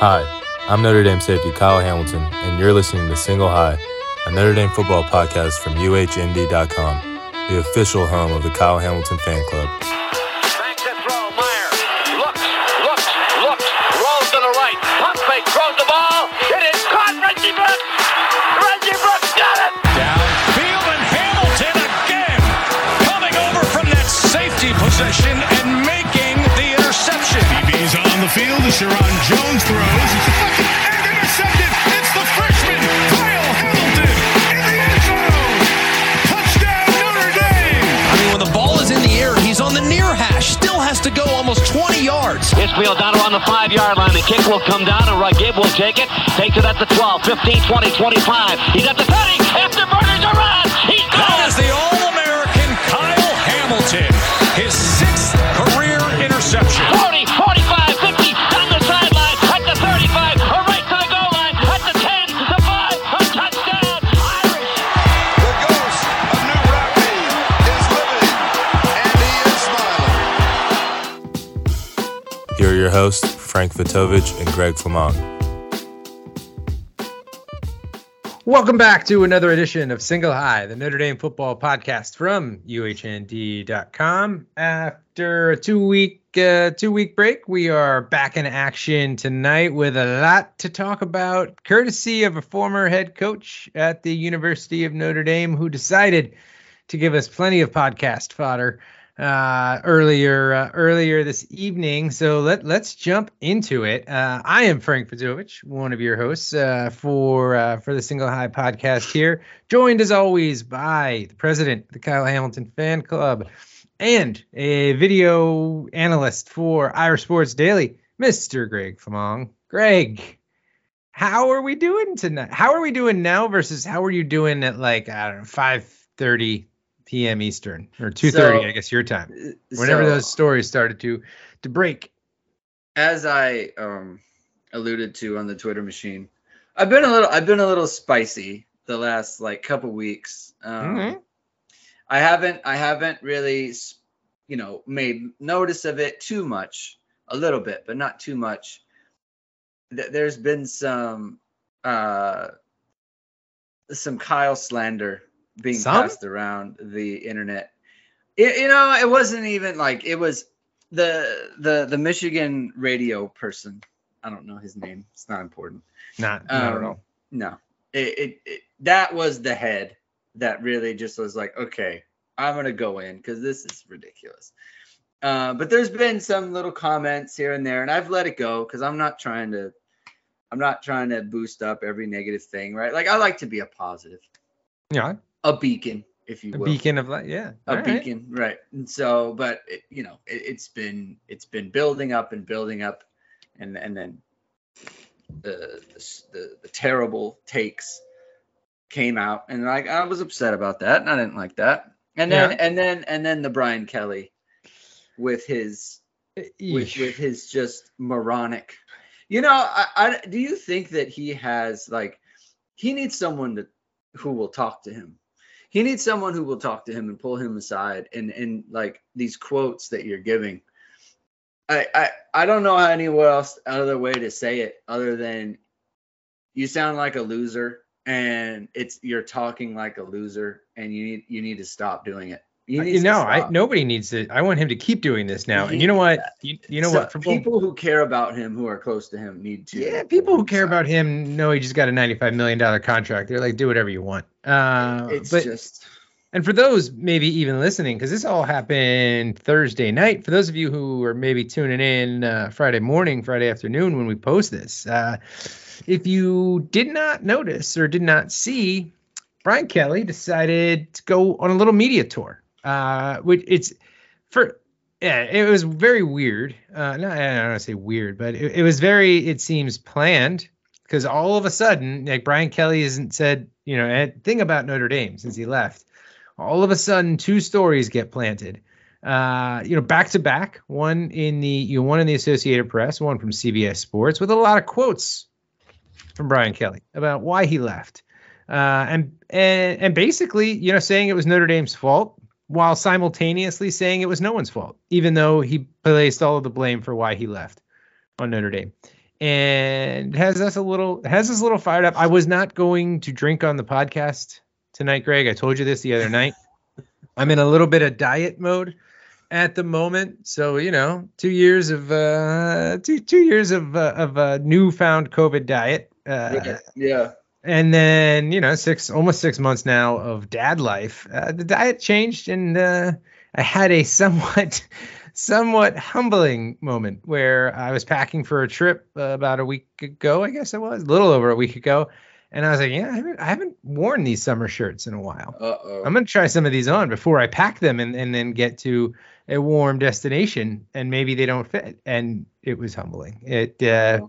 Hi, I'm Notre Dame safety Kyle Hamilton, and you're listening to Single High, a Notre Dame football podcast from UHND.com, the official home of the Kyle Hamilton Fan Club. 20 yards. Isfield down around the five yard line. The kick will come down, and Raghib will take it. Takes it at the 12, 15, 20, 25. He's at the 30. Afterburner's around. He's That gone. Frank Vitovitch and Greg Flammang. Welcome back to another edition of Single High, the Notre Dame football podcast from UHND.com. After a two week uh, two week break, we are back in action tonight with a lot to talk about, courtesy of a former head coach at the University of Notre Dame who decided to give us plenty of podcast fodder uh, earlier uh, earlier this evening. So let let's jump into it. Uh, I am Frank Vitovitch, one of your hosts uh, for uh, for the Single High podcast here, joined as always by the president of the Kyle Hamilton Fan Club and a video analyst for Irish Sports Daily, Mr. Greg Flammang. Greg. How are we doing tonight? How are we doing now versus how are you doing at like I don't know five thirty p.m. Eastern or two thirty, So- I guess your time. Whenever So, those stories started to to break. as I um alluded to on the Twitter machine, I've been a little I've been a little spicy the last like couple weeks. Um, Mhm. I haven't I haven't really you know made notice of it too much, a little bit, but not too much. Th- There's been some uh some Kyle slander being Some? passed around the internet. It, you know, it wasn't even like it was the the the Michigan radio person. I don't know his name. It's not important. Not, not at Um, all. No, it, it, it that was the head that really just was like, okay, I'm gonna go in because this is ridiculous. Uh, but there's been some little comments here and there, and I've let it go because I'm not trying to. I'm not trying to boost up every negative thing, right? Like I like to be a positive, Yeah, a beacon, if you a will beacon of light. Yeah, a all right. beacon right and so but it, you know it, it's been it's been building up and building up and and then the the, the the terrible takes came out and like i was upset about that and i didn't like that and then Yeah. and then and then the brian kelly with his with, with his just moronic you know I, I do you think that he has like he needs someone to who will talk to him he needs someone who will talk to him and pull him aside and and like these quotes that you're giving. I i i don't know how anywhere else other way to say it other than you sound like a loser and it's you're talking like a loser and you need you need to stop doing it you, Uh, need you to know, I nobody needs to. I want him to keep doing this now. And you know what? You, you know So what? For people who care about him who are close to him need to yeah, people who care about him know he just got a ninety-five million dollar contract. They're like, do whatever you want. Uh, it's but just And for those maybe even listening, because this all happened Thursday night, for those of you who are maybe tuning in uh, Friday morning, Friday afternoon when we post this, uh, if you did not notice or did not see, Brian Kelly decided to go on a little media tour. Uh, which it's for yeah, it was very weird. Uh, I don't want to say weird, but it, it was very, it seems planned because all of a sudden, like Brian Kelly hasn't said, you know, a thing about Notre Dame since he left. All of a sudden, two stories get planted. Uh, you know, back to back. One in the you know, one in the Associated Press, one from CBS Sports, with a lot of quotes from Brian Kelly about why he left, uh, and and and basically, you know, saying it was Notre Dame's fault while simultaneously saying it was no one's fault, even though he placed all of the blame for why he left on Notre Dame. and has us a little has us a little fired up. I was not going to drink on the podcast tonight, Greg. I told you this the other night. I'm in a little bit of diet mode at the moment. So, you know, two years of uh two two years of uh, of a newfound COVID diet. Uh, Yeah. And then you know six almost six months now of dad life uh, the diet changed and uh, i had a somewhat somewhat humbling moment where i was packing for a trip uh, about a week ago i guess it was a little over a week ago. And i was like yeah i haven't, I haven't worn these summer shirts in a while. Uh oh. i'm gonna try some of these on before i pack them and, and then get to a warm destination and maybe they don't fit. And it was humbling. It uh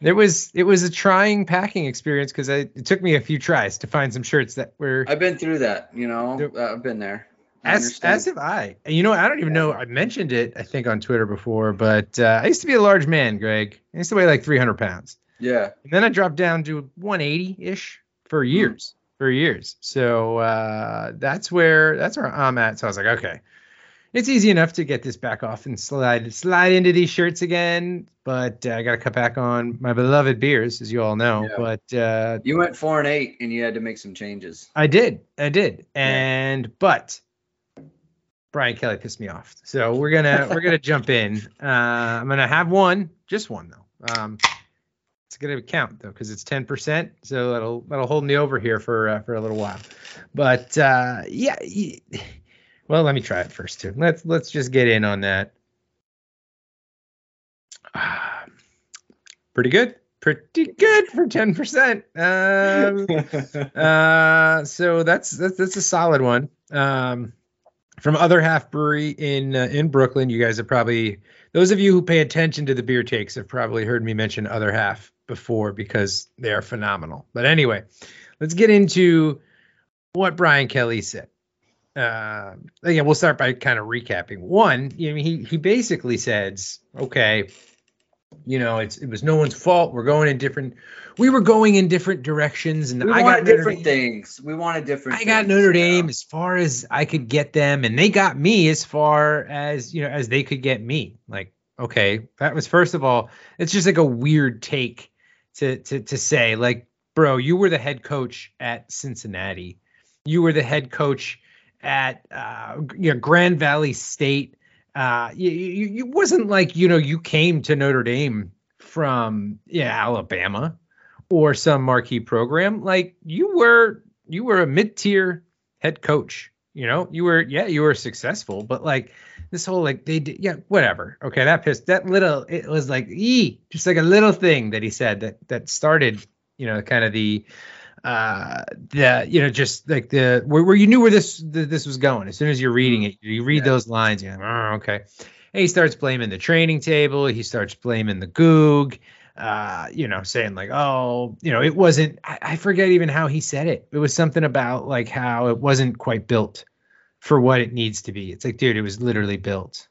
it was it was a trying packing experience because it took me a few tries to find some shirts that were I've been through that. You know. Uh, I've been there. I as understand. as have I. And you know, I don't even know. I mentioned it, I think, on Twitter before, but uh, I used to be a large man, Greg. I used to weigh like 300 pounds, yeah. and then I dropped down to 180 ish for Hmm. years, for years. So uh, that's where that's where I'm at. So I was like, okay, it's easy enough to get this back off and slide slide into these shirts again. But uh, I got to cut back on my beloved beers, as you all know. Yeah. But uh, You went four and eight, and you had to make some changes. I did. I did. And but Brian Kelly pissed me off. So we're gonna we're gonna jump in. Uh, I'm gonna have one, just one though. Um, it's gonna count though because it's 10%. So that'll that'll hold me over here for uh, for a little while. But uh, yeah. y- Well, let me try it first too. Let's let's just get in on that. Pretty good. Pretty good for 10%. Um, uh, so that's that's that's a solid one. Um, from Other Half Brewery in uh, in Brooklyn, you guys have probably those of you who pay attention to the beer takes have probably heard me mention Other Half before because they are phenomenal. But anyway, let's get into what Brian Kelly said. Uh, again, we'll start by kind of recapping. One, you know, he he basically says, okay, you know, it's it was no one's fault. We're going in different. We were going in different directions, and We I got wanted different Dame- things. We wanted different. I got things, Notre Dame as far as I could get them, and they got me as far as you know as they could get me. Like, okay, that was first of all, it's just like a weird take to to to say, like, bro, you were the head coach at Cincinnati, you were the head coach at uh, you know Grand Valley State. Uh, you, you you wasn't like you know you came to Notre Dame from yeah Alabama or some marquee program. Like you were you were a mid-tier head coach. You know, you were yeah, you were successful, but like this whole like they did yeah, whatever. Okay, that pissed that little it was like e just like a little thing that he said that that started, you know, kind of the uh the you know just like the where, where you knew where this th- this was going as soon as you're reading it you read Yeah. those lines you're like, oh, okay and he starts blaming the training table he starts blaming the goog uh, you know, saying like, oh, you know, it wasn't, I, I forget even how he said it. It was something about like how it wasn't quite built for what it needs to be. It's like, dude, it was literally built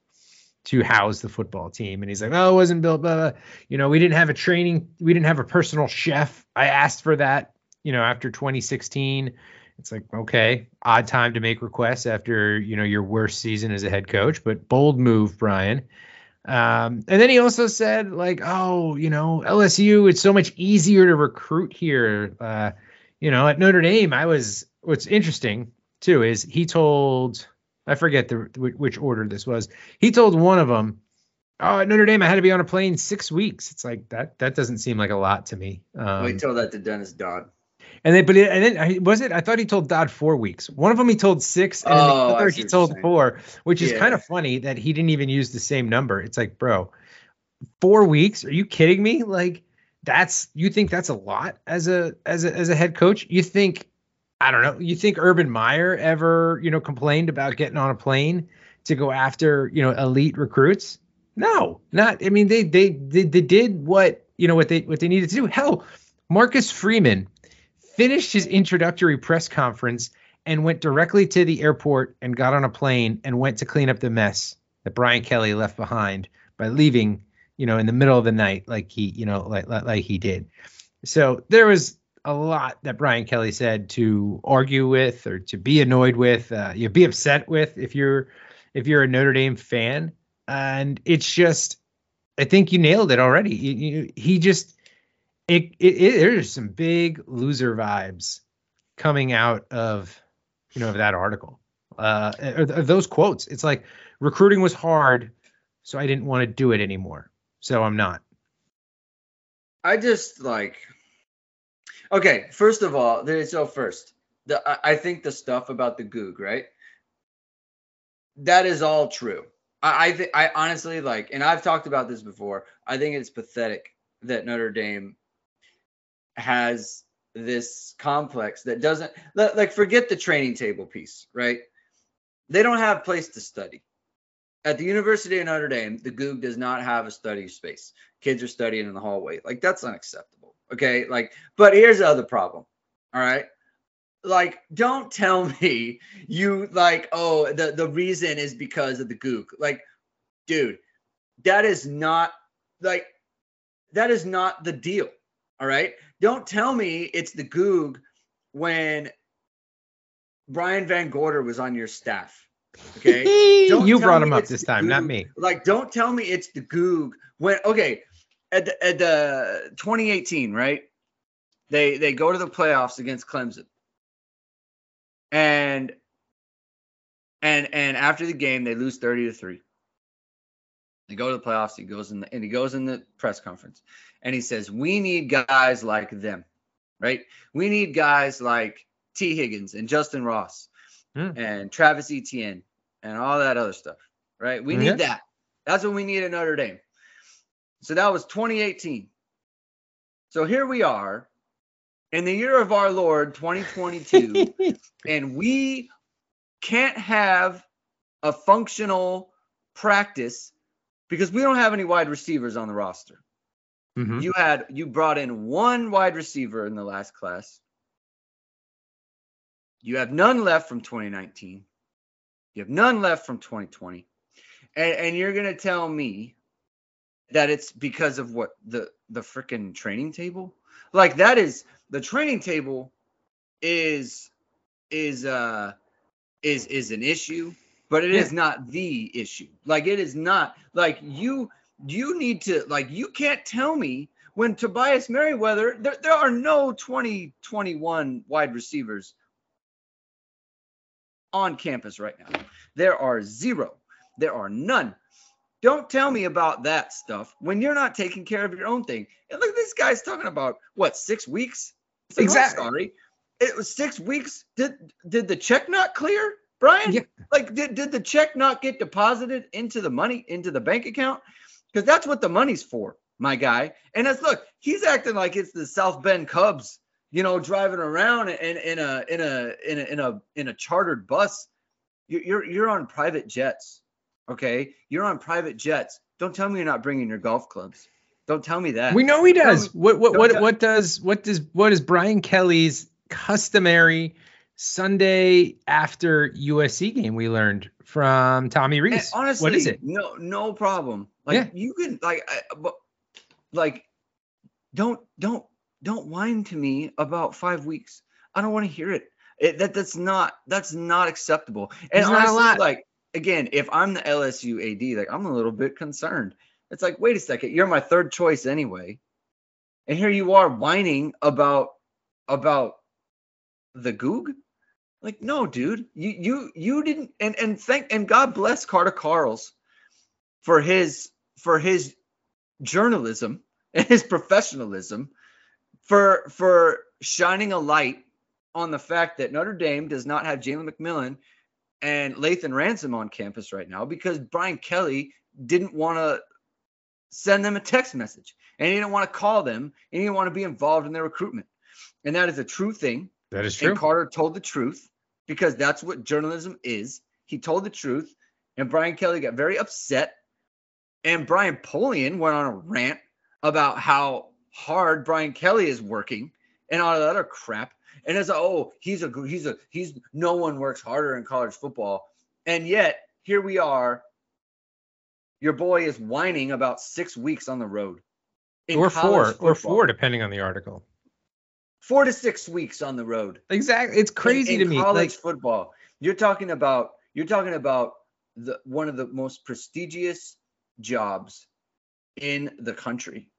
to house the football team. And he's like, oh, it wasn't built, blah, blah. You know, we didn't have a training, we didn't have a personal chef. I asked for that, you know, after 2016. It's like, okay, odd time to make requests after, you know, your worst season as a head coach, but bold move, Brian. Um, and then he also said, like, oh, you know, LSU, it's so much easier to recruit here. Uh, you know, at Notre Dame, I was, what's interesting too is he told, I forget the which order this was. He told one of them, oh, at Notre Dame, I had to be on a plane six weeks. It's like that, that doesn't seem like a lot to me. Um, Wait till that to Dennis Dodd. And then, but it, and then was it? I thought he told Dodd four weeks. One of them he told six, and then Oh, the other he told four, which is Yeah. kind of funny that he didn't even use the same number. It's like, bro, four weeks? Are you kidding me? Like, that's you think that's a lot as a as a as a head coach? You think I don't know. You think Urban Meyer ever you know complained about getting on a plane to go after you know elite recruits? No, not. I mean, they they they, they did what you know what they what they needed to do. Hell, Marcus Freeman finished his introductory press conference and went directly to the airport and got on a plane and went to clean up the mess that Brian Kelly left behind by leaving, you know, in the middle of the night, like he, you know, like like, like he did. So there was a lot that Brian Kelly said to argue with or to be annoyed with, uh, you be upset with if you're if you're a Notre Dame fan, and it's just I think you nailed it already. You, you, he just it, it, there's some big loser vibes coming out of you know of that article. Uh, or, those quotes. It's like recruiting was hard, so I didn't want to do it anymore. So I'm not. I just like. Okay, first of all, so first, the I, I think the stuff about the Goog, right? That is all true. I I, th- I honestly like, and I've talked about this before. I think it's pathetic that Notre Dame has this complex that doesn't li- like forget the training table piece, right? They don't have place to study. At the University of Notre Dame, the Goog does not have a study space. Kids are studying in the hallway. Like that's unacceptable. Okay? Like but here's the other problem. All right? Like don't tell me you like oh the the reason is because of the Goog. Like dude, that is not like that is not the deal. All right? Don't tell me it's the Goog when Brian VanGorder was on your staff. Okay. You brought him up this time, not me. Like, don't tell me it's the Goog when okay, at the, at the 2018, right? They they go to the playoffs against Clemson, and and and after the game they lose 30 to three. They go to the playoffs. He goes in the, and he goes in the press conference, and he says, "We need guys like them, right? We need guys like Tee Higgins and Justin Ross Hmm. and Travis Etienne and all that other stuff, right? We need that. That's what we need at Notre Dame. So that was 2018. So here we are in the year of our Lord 2022, and we can't have a functional practice because we don't have any wide receivers on the roster. Mhm. You had you brought in one wide receiver in the last class. You have none left from 2019. You have none left from 2020. And, and you're gonna tell me that it's because of what the the freaking training table? Like that is the training table is is uh is is an issue, but it is not the issue. Like it is not like you you need to like you can't tell me when Tobias Merriweather there, there are no 2021 wide receivers on campus right now. There are zero. There are none. Don't tell me about that stuff when you're not taking care of your own thing. And look, this guy's talking about what six weeks? Like, Exactly. sorry, it was six weeks. Did did the check not clear, Brian? Yeah. Like, did, did the check not get deposited into the money into the bank account? Because that's what the money's for, my guy. And that's look, he's acting like it's the South Bend Cubs, you know, driving around in, in a in a in a in a in a chartered bus. You're you're, you're on private jets, okay? You're on private jets. Don't tell me you're not bringing your golf clubs. Don't tell me that. We know he does. What what what what does what does what is Brian Kelly's customary Sunday after USC game we learned from Tommy And Rees? honestly, what is it? No, no problem. Like Yeah. you can like, I, but like, don't don't don't whine to me about five weeks. I don't want to hear it. it. That that's not that's not acceptable. And It's not a honestly, lot. like again, if I'm the LSU AD, like I'm a little bit concerned. It's like, wait a second, you're my third choice anyway, and here you are whining about about the Goog. Like, no, dude, you you you didn't and and thank and God bless Carter Karels for his for his journalism and his professionalism for for shining a light on the fact that Notre Dame does not have Jalen McMillan and Lathan Ransom on campus right now because Brian Kelly didn't want to send them a text message and he didn't want to call them and he didn't want to be involved in their recruitment. And that is a true thing. That is And Carter told the truth because that's what journalism is. He told the truth, and Brian Kelly got very upset. And Brian Polian went on a rant about how hard Brian Kelly is working and all that other crap. And it's like, oh, he's a he's a he's no one works harder in college football. And yet here we are. Your boy is whining about six weeks on the road. or four or four depending on the article. Four to six weeks on the road. Exactly. It's crazy in, to in me. College Like football. You're talking about you're talking about the one of the most prestigious jobs in the country,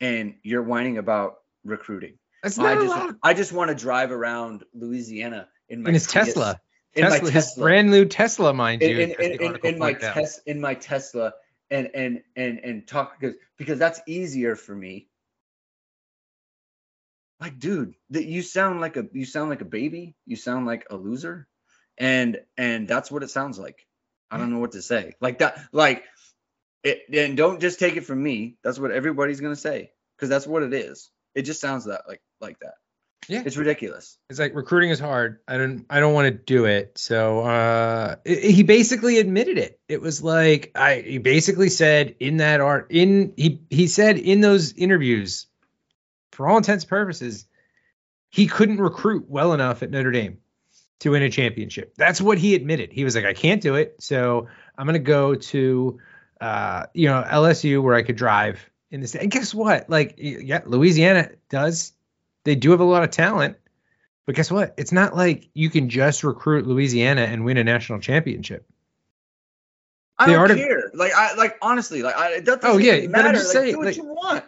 and you're whining about recruiting. That's I not just allowed. I just want to drive around Louisiana in my In his Prius- Tesla. in my Tesla, his Tesla, brand new Tesla, mind in, you. in, as in, in, in my tes- in my Tesla and and and and talk because because that's easier for me. Like, dude, that you sound like a you sound like a baby. You sound like a loser, and and that's what it sounds like. I don't know what to say. Like that, like it. And don't just take it from me. That's what everybody's gonna say because that's what it is. It just sounds that like like that. Yeah. it's ridiculous. It's like recruiting is hard. I don't I don't want to do it. So uh i- he basically admitted it. It was like I he basically said in that art in he he said in those interviews for all intents and purposes he couldn't recruit well enough at Notre Dame to win a championship. That's what he admitted. He was like I can't do it. So I'm going to go to uh you know LSU where I could drive in the state. And guess what? Like yeah, Louisiana does they do have a lot of talent. But guess what? It's not like you can just recruit Louisiana and win a national championship. I They don't are to- Like I like honestly, like I that doesn't Oh, yeah, even but I'm matter. just like, saying, do what like- you want.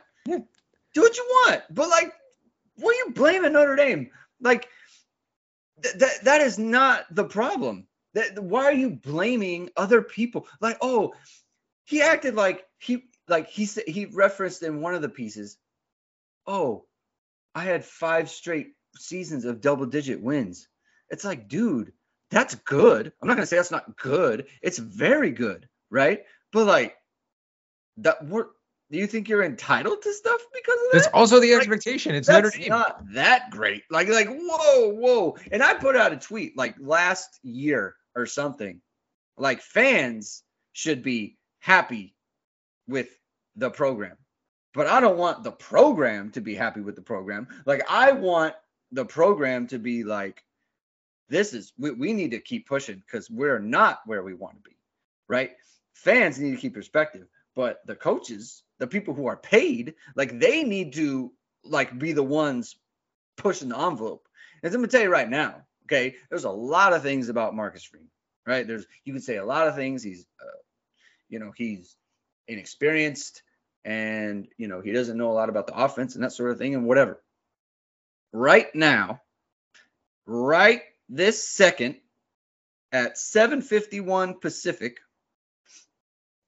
Do what you want. But like, what are you blaming Notre Dame? Like th- that that is not the problem. That why are you blaming other people? Like, oh, he acted like he like he said he referenced in one of the pieces. Oh, I had five straight seasons of double digit wins. It's like, dude, that's good. I'm not gonna say that's not good. It's very good, right? But like that we're do you think you're entitled to stuff because of that? That's also the Like, expectation. It's Notre Dame. not that great. Like, like, whoa, whoa. And I put out a tweet like last year or something. Like fans should be happy with the program. But I don't want the program to be happy with the program. Like I want the program to be like, this is we, we need to keep pushing because we're not where we want to be. Right? Fans need to keep perspective, but the coaches, the people who are paid, like they need to like be the ones pushing the envelope. And I'm gonna tell you right now, okay, there's a lot of things about Marcus Freeman, right? There's you can say a lot of things. He's, uh, you know, he's inexperienced, and you know he doesn't know a lot about the offense and that sort of thing, and whatever. Right now, right this second, at 7:51 Pacific,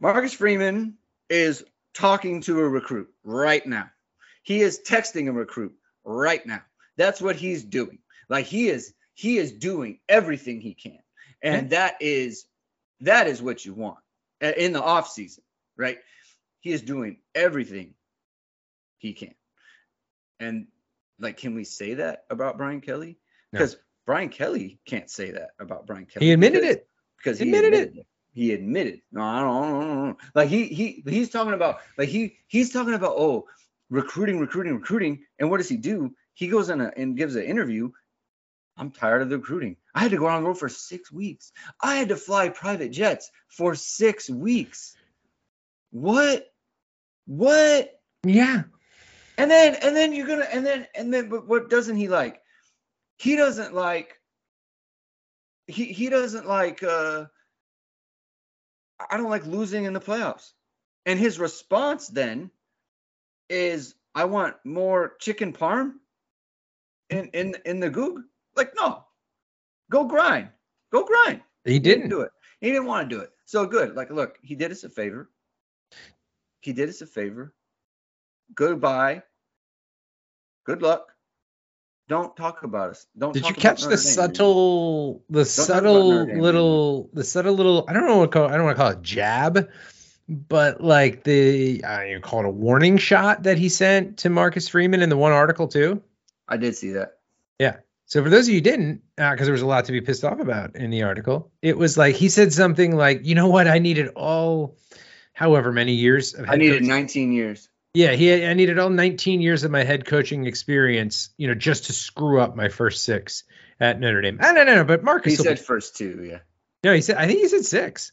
Marcus Freeman is talking to a recruit right now. He is texting a recruit right now. That's what he's doing. Like he is he is doing everything he can. And that is that is what you want in the off season, right? He is doing everything he can. And like can we say that about Brian Kelly? No. Because Brian Kelly can't say that about Brian Kelly. He admitted because- it. because he Admitted admitted, it. it. He admitted. No, I don't, I don't. Like he he he's talking about like he he's talking about oh recruiting, recruiting, recruiting. And what does he do? He goes in a, and gives an interview. I'm tired of the recruiting. I had to go on the road for six weeks. I had to fly private jets for six weeks. What? What? Yeah. And then and then you're gonna and then and then but what doesn't he like? He doesn't like he he doesn't like uh I don't like losing in the playoffs. And his response then is I want more chicken parm in in in the goog. Like no. Go grind. Go grind. He He didn't. do it. He didn't want to do it. So good. Like, look, he did us a favor. He did us a favor. Goodbye. Good luck. Don't talk about us. Don't. Did talk you about catch the Notre Dame anymore. subtle, the subtle Dame little, the subtle little? I don't know what call, I don't want to call it jab, but like the I you call it a warning shot that he sent to Marcus Freeman in the one article too. I did see that. Yeah. So for those of you who didn't, uh, because there was a lot to be pissed off about in the article, it was like he said something like, "You know what? I needed all, however many years of I needed coaching- 19 years. Yeah, he I needed all 19 years of my head coaching experience, you know, just to screw up my first six at Notre Dame. I don't know, but Marcus. He said be- first two. Yeah. no, he said I think he said six.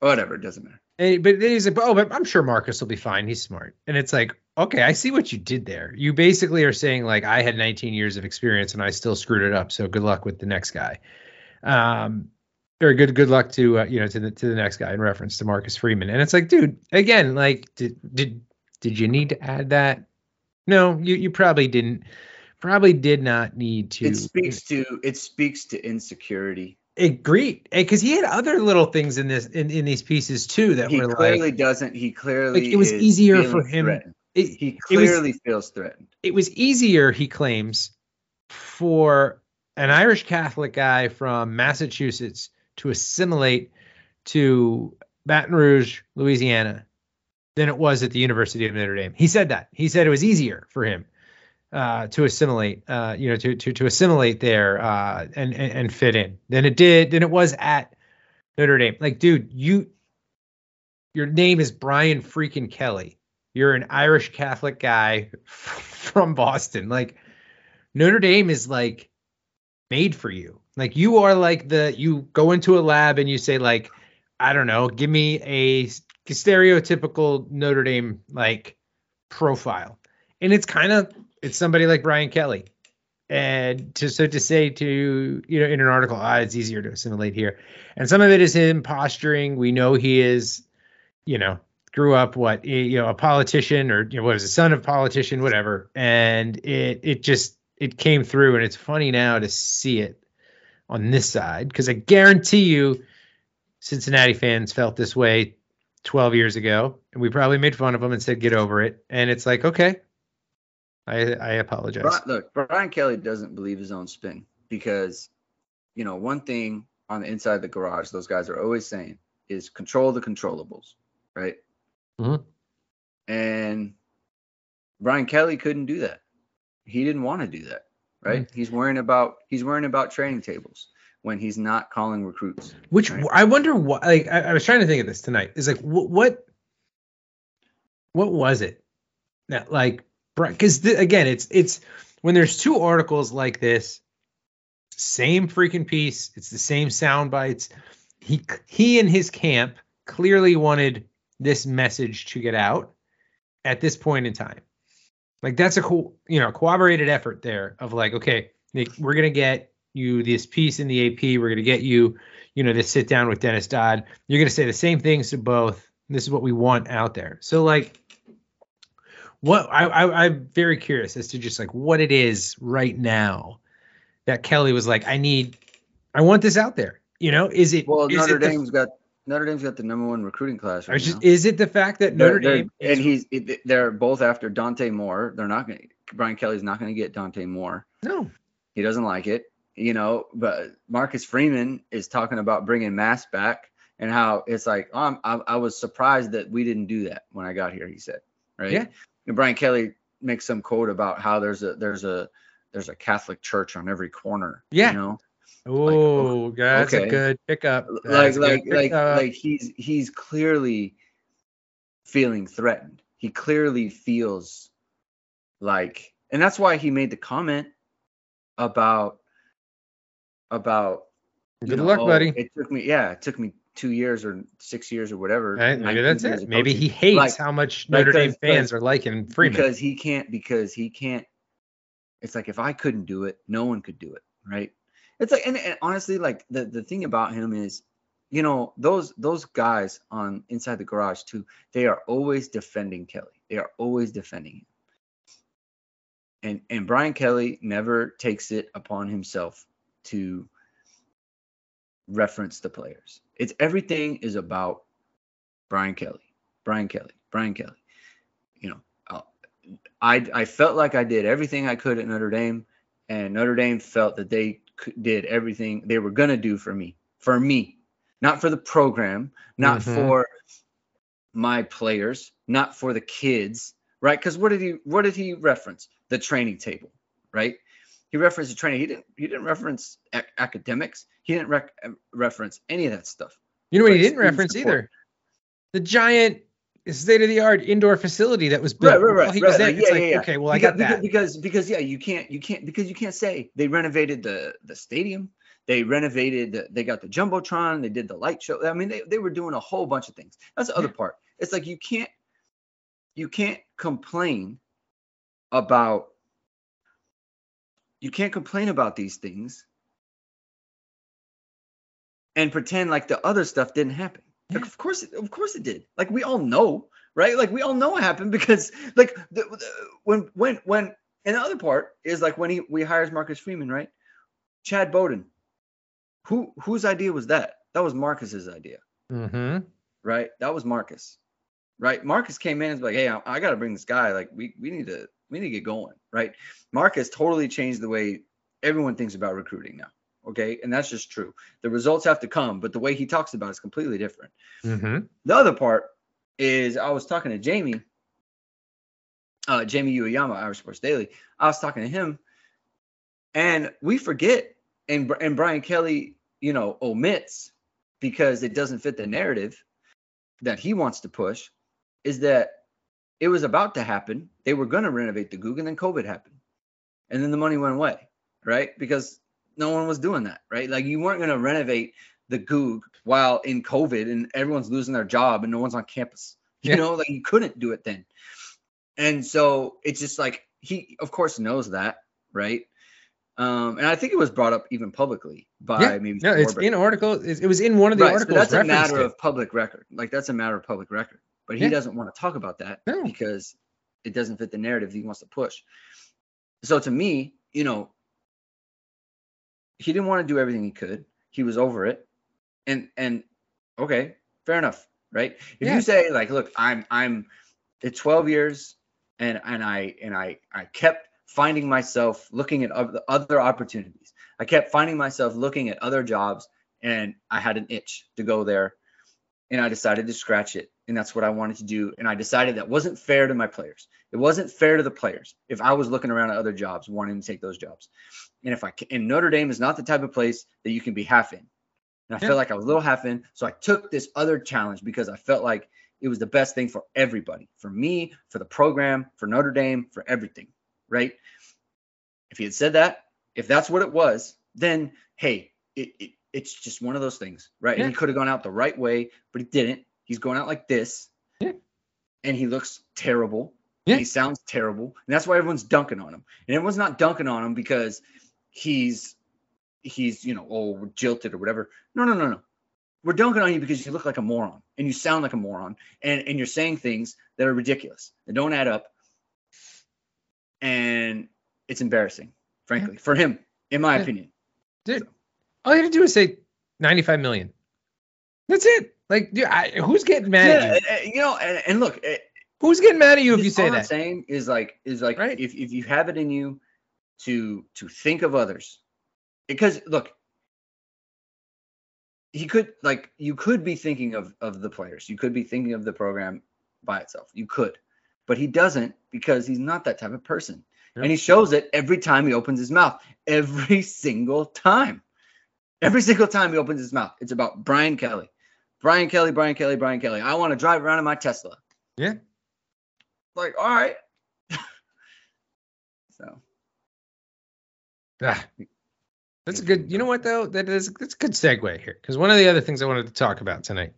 Whatever. It doesn't matter. And, but then he's like, oh, but I'm sure Marcus will be fine. He's smart. And it's like, okay, I see what you did there. You basically are saying like I had 19 years of experience and I still screwed it up. So good luck with the next guy. Um, or good good luck to uh, you know to the to the next guy in reference to Marcus Freeman. And it's like, dude, again, like did did did you need to add that? No, you you probably didn't. Probably did not need to. It speaks to it speaks to insecurity. Agreed, eh, because he had other little things in this in, in these pieces too that He were clearly like, doesn't. He clearly like it was easier for him. It, He it was clearly feels threatened. it was easier, he claims, for an Irish Catholic guy from Massachusetts to assimilate to Baton Rouge, Louisiana, than it was at the University of Notre Dame. He said that. He said it was easier for him uh, to assimilate, uh, you know, to to to assimilate there uh, and, and and fit in than it did than it was at Notre Dame. Like, dude, you your name is Brian freaking Kelly. You're an Irish Catholic guy from Boston. Like Notre Dame is like made for you. Like you are like the you go into a lab and you say like I don't know, give me a stereotypical Notre Dame like profile. And it's kind of it's somebody like Brian Kelly. And to so to say to you know in an article, ah, it's easier to assimilate here. And some of it is him posturing. We know he is, you know, grew up what you know a politician or you know what is a son of politician, whatever. And it it just it came through, and it's funny now to see it on this side because I guarantee you, Cincinnati fans felt this way 12 years ago, and we probably made fun of him and said get over it. And it's like okay, I I apologize. Bri- look, Brian Kelly doesn't believe his own spin because, you know, one thing on the inside of the garage, those guys are always saying is control the controllables, right? Mhm. And Brian Kelly couldn't do that. He didn't want to do that, right? He's worrying about he's worrying about training tables when he's not calling recruits. Which Right. I wonder what like I, I was trying to think of this tonight. Is like what what what was it that like because again it's it's when there's two articles like this, same freaking piece. It's the same sound bites. He he and his camp clearly wanted this message to get out at this point in time. Like that's a cool, you know, corroborated effort there of like, okay, Nick, we're gonna get you this piece in the AP. We're gonna get you, you know, this sit down with Dennis Dodd. You're gonna say the same things to both. This is what we want out there. So like, what I, I I'm very curious as to just like what it is right now that Kelly was like, I need, I want this out there. You know, is it Well, is Notre it the- Dame's got Notre Dame's got the number one recruiting class right just, now. is it the fact that They're- Notre they're- Dame and he's they're both after Dante Moore. They're not going. to Brian Kelly's not going to get Dante Moore. no He doesn't like it, you know. But Marcus Freeman is talking about bringing Mass back and how it's like um, I, I was surprised that we didn't do that when I got here. He said, right? Yeah. And Brian Kelly makes some quote about how there's a there's a there's a Catholic church on every corner. Yeah. You know, Oh, that's a good pickup. like That's a good like like pickup. like he's he's clearly feeling threatened. He clearly feels like, and that's why he made the comment about about. Good know, luck, oh, buddy. It took me, yeah, it took me two years or six years or whatever. Right, maybe that's it. Maybe coaching. he hates Like- how much Notre Dame 'cause- fans are liking Freeman. because he can't because he can't it's like if i couldn't do it no one could do it right it's like and, and honestly like the the thing about him is you know those those guys on inside the garage too they are always defending kelly they are always defending him and and brian kelly never takes it upon himself to reference the players it's everything is about brian kelly brian kelly brian kelly you know uh, I I felt like I did everything I could at Notre Dame, and Notre Dame felt that they did everything they were gonna do for me, for me, not for the program, not Mhm. for my players, not for the kids, right? Because what did he what did he reference? The training table, right? He referenced the training. He didn't he didn't reference ac- academics. He didn't rec- reference any of that stuff. you know what he didn't reference support. either? The giant state of the art indoor facility that was built. Right, right, right. while he right, was there. right, yeah, like, yeah, yeah. okay, well, I because, got that. because because yeah, you can't you can't because you can't say they renovated the the stadium, they renovated the, they got the jumbotron, they did the light show. I mean, they they were doing a whole bunch of things. That's the other part. It's like you can't you can't complain about you can't complain about these things and pretend like the other stuff didn't happen. Like, of course, it, of course it did. Like we all know, right? Like we all know it happened because, like, the, the, when when when and the other part is like when he we hires Marcus Freeman, right? Chad Bowden. Who whose idea was that? That was Marcus's idea, Mm-hmm. right? That was Marcus, right? Marcus came in and was like, "Hey, I, I got to bring this guy. Like, we we need to we need to get going, right?" Marcus totally changed the way everyone thinks about recruiting now. Okay, and that's just true. The results have to come, but the way he talks about it is completely different. Mm-hmm. The other part is I was talking to Jamie, uh, Jamie Ueyama, Irish Sports Daily. I was talking to him, and we forget, and and Brian Kelly, you know, omits because it doesn't fit the narrative that he wants to push, is that it was about to happen. They were going to renovate the Goog, and then COVID happened, and then the money went away, right? Because no one was doing that, right? Like you weren't going to renovate the Goog while in COVID and everyone's losing their job and no one's on campus. You Yeah. know, like you couldn't do it then. And so it's just like he, of course, knows that, right? Um, and I think it was brought up even publicly by Yeah. maybe No, it's in article. It, was in one of the Right, so articles. that's a matter it. of public record. Like that's a matter of public record. But he Yeah. doesn't want to talk about that No. because it doesn't fit the narrative he wants to push. So to me, you know, he didn't want to do everything he could. He was over it. And and okay, fair enough, right? If Yeah. you say like, look, I'm I'm it's 12 years and and I and I I kept finding myself looking at other, other opportunities. I kept finding myself looking at other jobs and I had an itch to go there and I decided to scratch it and that's what I wanted to do and I decided that wasn't fair to my players. It wasn't fair to the players if I was looking around at other jobs wanting to take those jobs. And if I ca- and Notre Dame is not the type of place that you can be half in. And I Yeah. felt like I was a little half in, so I took this other challenge because I felt like it was the best thing for everybody, for me, for the program, for Notre Dame, for everything, right? If he had said that, if that's what it was, then hey, it, it it's just one of those things, right? Yeah. And he could have gone out the right way, but he didn't. He's going out like this, Yeah. and he looks terrible. Yeah. He sounds terrible, and that's why everyone's dunking on him. And everyone's not dunking on him because he's he's you know oh jilted or whatever. No, no, no, no. We're dunking on you because you look like a moron and you sound like a moron and and you're saying things that are ridiculous that don't add up. And it's embarrassing, frankly, for him, in my Yeah. opinion. Dude, all you had to do is say 95 million. That's it. Like, dude, I, who's getting mad Yeah, at you? you know, and, and look, eh, Who's getting mad at you if you say all I'm that? saying is like is like Right. if if you have it in you to to think of others, because look, he could like you could be thinking of of the players, you could be thinking of the program by itself, you could, but he doesn't because he's not that type of person, Yep. and he shows it every time he opens his mouth, every single time, every single time he opens his mouth, it's about Brian Kelly, Brian Kelly, Brian Kelly, Brian Kelly. I want to drive around in my Tesla. Yeah. Like, all right. so Ah, that's a good. You know what though? That is that's a good segue here because one of the other things I wanted to talk about tonight,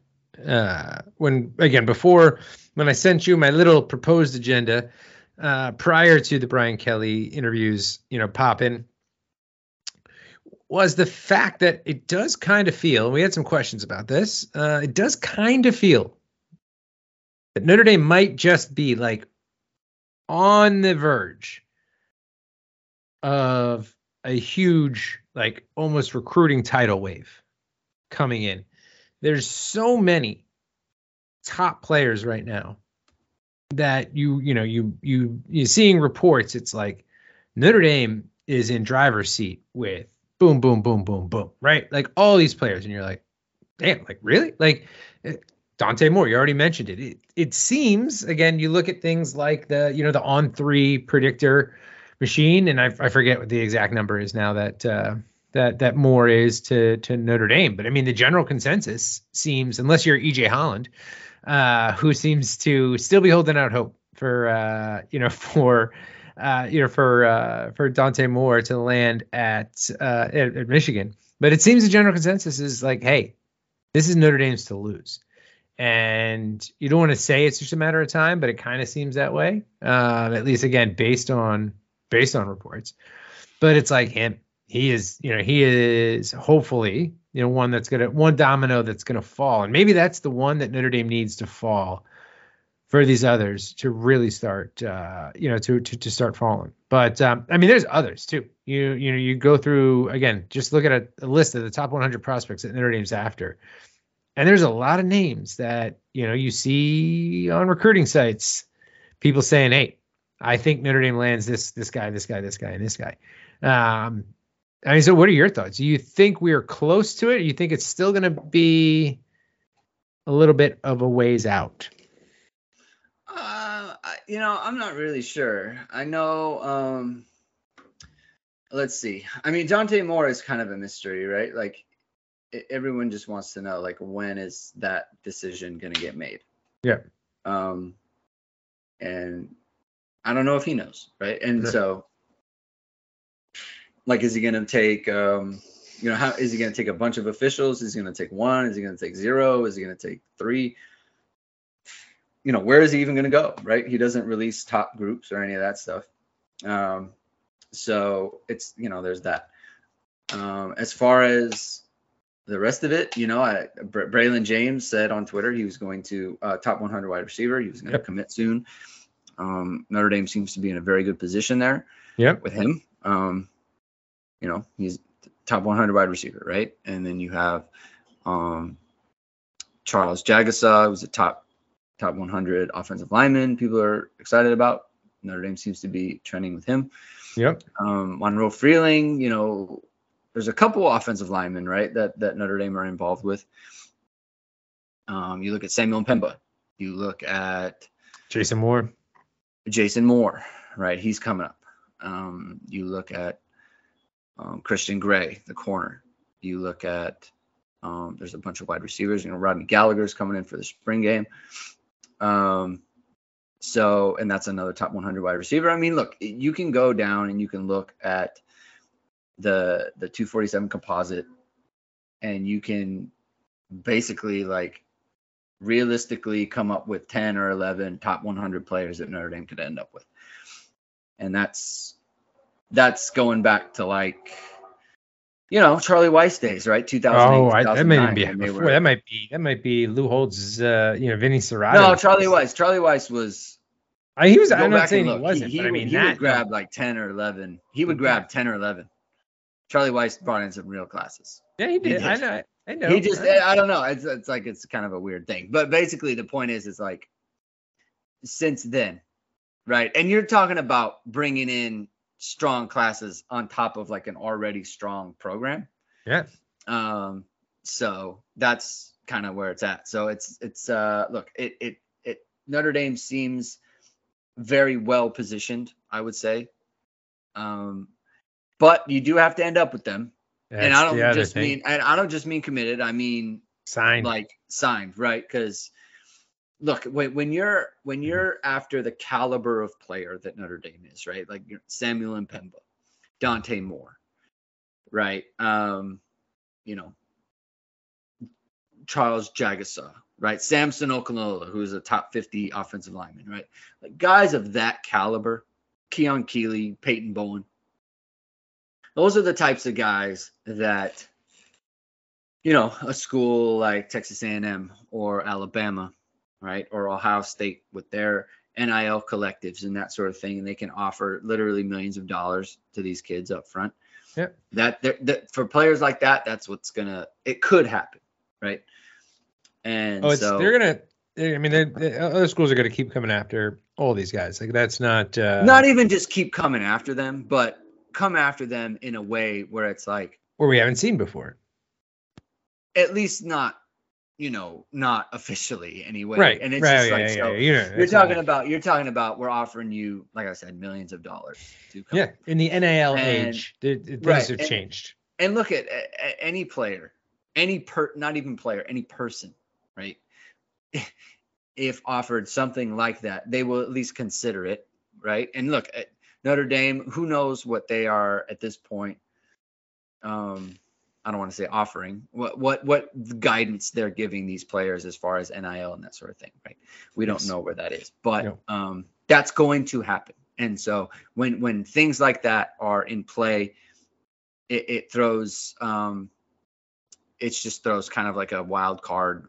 uh, when again before when I sent you my little proposed agenda, uh, prior to the Brian Kelly interviews, you know, pop in, was the fact that it does kind of feel. and We had some questions about this. Uh, it does kind of feel that Notre Dame might just be like on the verge of a huge, like almost recruiting tidal wave coming in. There's so many top players right now that you you know you you you're seeing reports. It's like Notre Dame is in driver's seat with boom boom boom boom boom right like all these players and you're like damn like really like eh, Dante Moore you already mentioned it. it it seems again you look at things like the you know the on three predictor machine and I, I forget what the exact number is now that uh that that Moore is to to Notre Dame but I mean the general consensus seems unless you're EJ Holland uh who seems to still be holding out hope for uh you know for uh, you know, for uh, for Dante Moore to land at, uh, at at Michigan. But it seems the general consensus is like, hey, this is Notre Dame's to lose, and you don't want to say it's just a matter of time, but it kind of seems that way. Um, at least again, based on based on reports. But it's like him. He is, you know, he is hopefully, you know, one that's gonna one domino that's gonna fall, and maybe that's the one that Notre Dame needs to fall for these others to really start, uh, you know, to to to start falling. But um, I mean, there's others too. You you know, you go through again, just look at a, a list of the top 100 prospects that Notre Dame's after, and there's a lot of names that you know you see on recruiting sites, people saying, "Hey, I think Notre Dame lands this this guy, this guy, this guy, and this guy." Um, I mean, so what are your thoughts? Do you think we are close to it? Or you think it's still going to be a little bit of a ways out? Uh, you know, I'm not really sure. I know. Um, let's see. I mean, Dante Moore is kind of a mystery, right? Like, everyone just wants to know, like, when is that decision going to get made? Yeah. Um, and I don't know if he knows, right? And so, like, is he going to take? Um, you know, how is he going to take a bunch of officials? Is he going to take one? Is he going to take zero? Is he going to take three? You know, where is he even going to go? Right? He doesn't release top groups or any of that stuff. Um, so it's you know, there's that. Um, as far as the rest of it, you know, I, Br- Braylon James said on Twitter he was going to uh, top 100 wide receiver. He was going to Yep. commit soon. Um, Notre Dame seems to be in a very good position there Yep. with him. Um, you know, he's top 100 wide receiver, right? And then you have um, Charles Jagusah, who's a top top 100 offensive lineman. People are excited about. Notre Dame seems to be trending with him. Yep. Um, Monroe Freeling, you know, there's a couple offensive linemen, right, that that Notre Dame are involved with. Um, you look at Samuel M'Pemba. You look at Jason Moore. Jason Moore, right? He's coming up. Um, you look at um, Christian Gray, the corner. You look at um, there's a bunch of wide receivers. You know, Rodney Gallagher's coming in for the spring game. Um, so, and that's another top 100 wide receiver. I mean, look, you can go down and you can look at the the 247 composite, and you can basically like realistically come up with 10 or 11 top 100 players that Notre Dame could end up with. And that's that's going back to like you know, Charlie Weis days, right? 2008. Oh, I, that might be before. were- That might be that might be Lou Holtz. Uh, you know, Vinny Cerrato. No, Charlie Weis. Charlie Weis was I, he was. I'm not saying he wasn't, he, but I mean he that would grab like 10 or 11. He would grab 10 or 11. Charlie Weis brought in some real classes. Yeah, he did. I did. know. I know. he just I don't know. It's it's like it's kind of a weird thing. But basically the point is is like since then, right? And you're talking about bringing in strong classes on top of like an already strong program. yeah. Um so that's kind of where it's at. So it's it's uh look, it it it Notre Dame seems very well positioned, I would say. Um but you do have to end up with them. and I don't just thing. mean and I don't just mean committed. I mean signed. like signed, right? Because look, when, when you're when you're after the caliber of player that Notre Dame is, right? Like Samuel M'Pemba, Dante Moore, right? Um, you know, Charles Jagusah, right? Samson Okunlola, who's a top 50 offensive lineman, right? Like guys of that caliber, Keon Keeley, Peyton Bowen. Those are the types of guys that you know, a school like Texas A&M or Alabama, right, or Ohio State with their NIL collectives and that sort of thing, and they can offer literally millions of dollars to these kids up front. Yeah. That, that, for players like that, that's what's gonna. It could happen, right? And oh, it's so they're gonna. they- I mean, they're, other schools are gonna keep coming after all these guys. Like that's not. Uh, not even just keep coming after them, but come after them in a way where it's like where we haven't seen before. at least not, you know, not officially anyway. Right. And it's right. just yeah, like yeah, so. yeah, You're not- talking about you're talking about we're offering you, like I said, millions of dollars to come. Yeah, in the NIL And- age, the, the things Right, have and- changed. And look at a- a- any player, any per not even player, any person, right? If offered something like that, they will at least consider it, right? And look at Notre Dame, who knows what they are at this point. Um, I don't want to say offering what what what guidance they're giving these players as far as NIL and that sort of thing, right? We don't know where that is, but No. um, that's going to happen. And so when when things like that are in play, it, it throws um, it just throws kind of like a wild card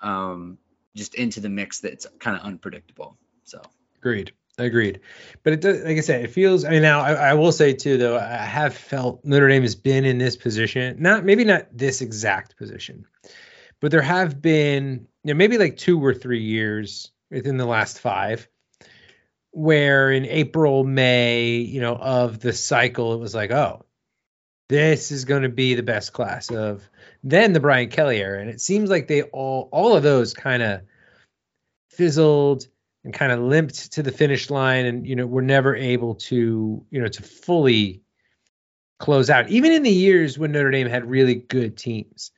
um just into the mix that's kind of unpredictable. So Agreed. Agreed. But it does, like I said, it feels. I mean, now I, I will say too, though, I have felt Notre Dame has been in this position, not maybe not this exact position, but there have been, you know, maybe like two or three years within the last five, where in April, May, you know, of the cycle, it was like, oh, this is going to be the best class of then the Brian Kelly era, and it seems like they all, all of those kind of fizzled and kind of limped to the finish line and you know were never able to you know to fully close out even in the years when Notre Dame had really good teams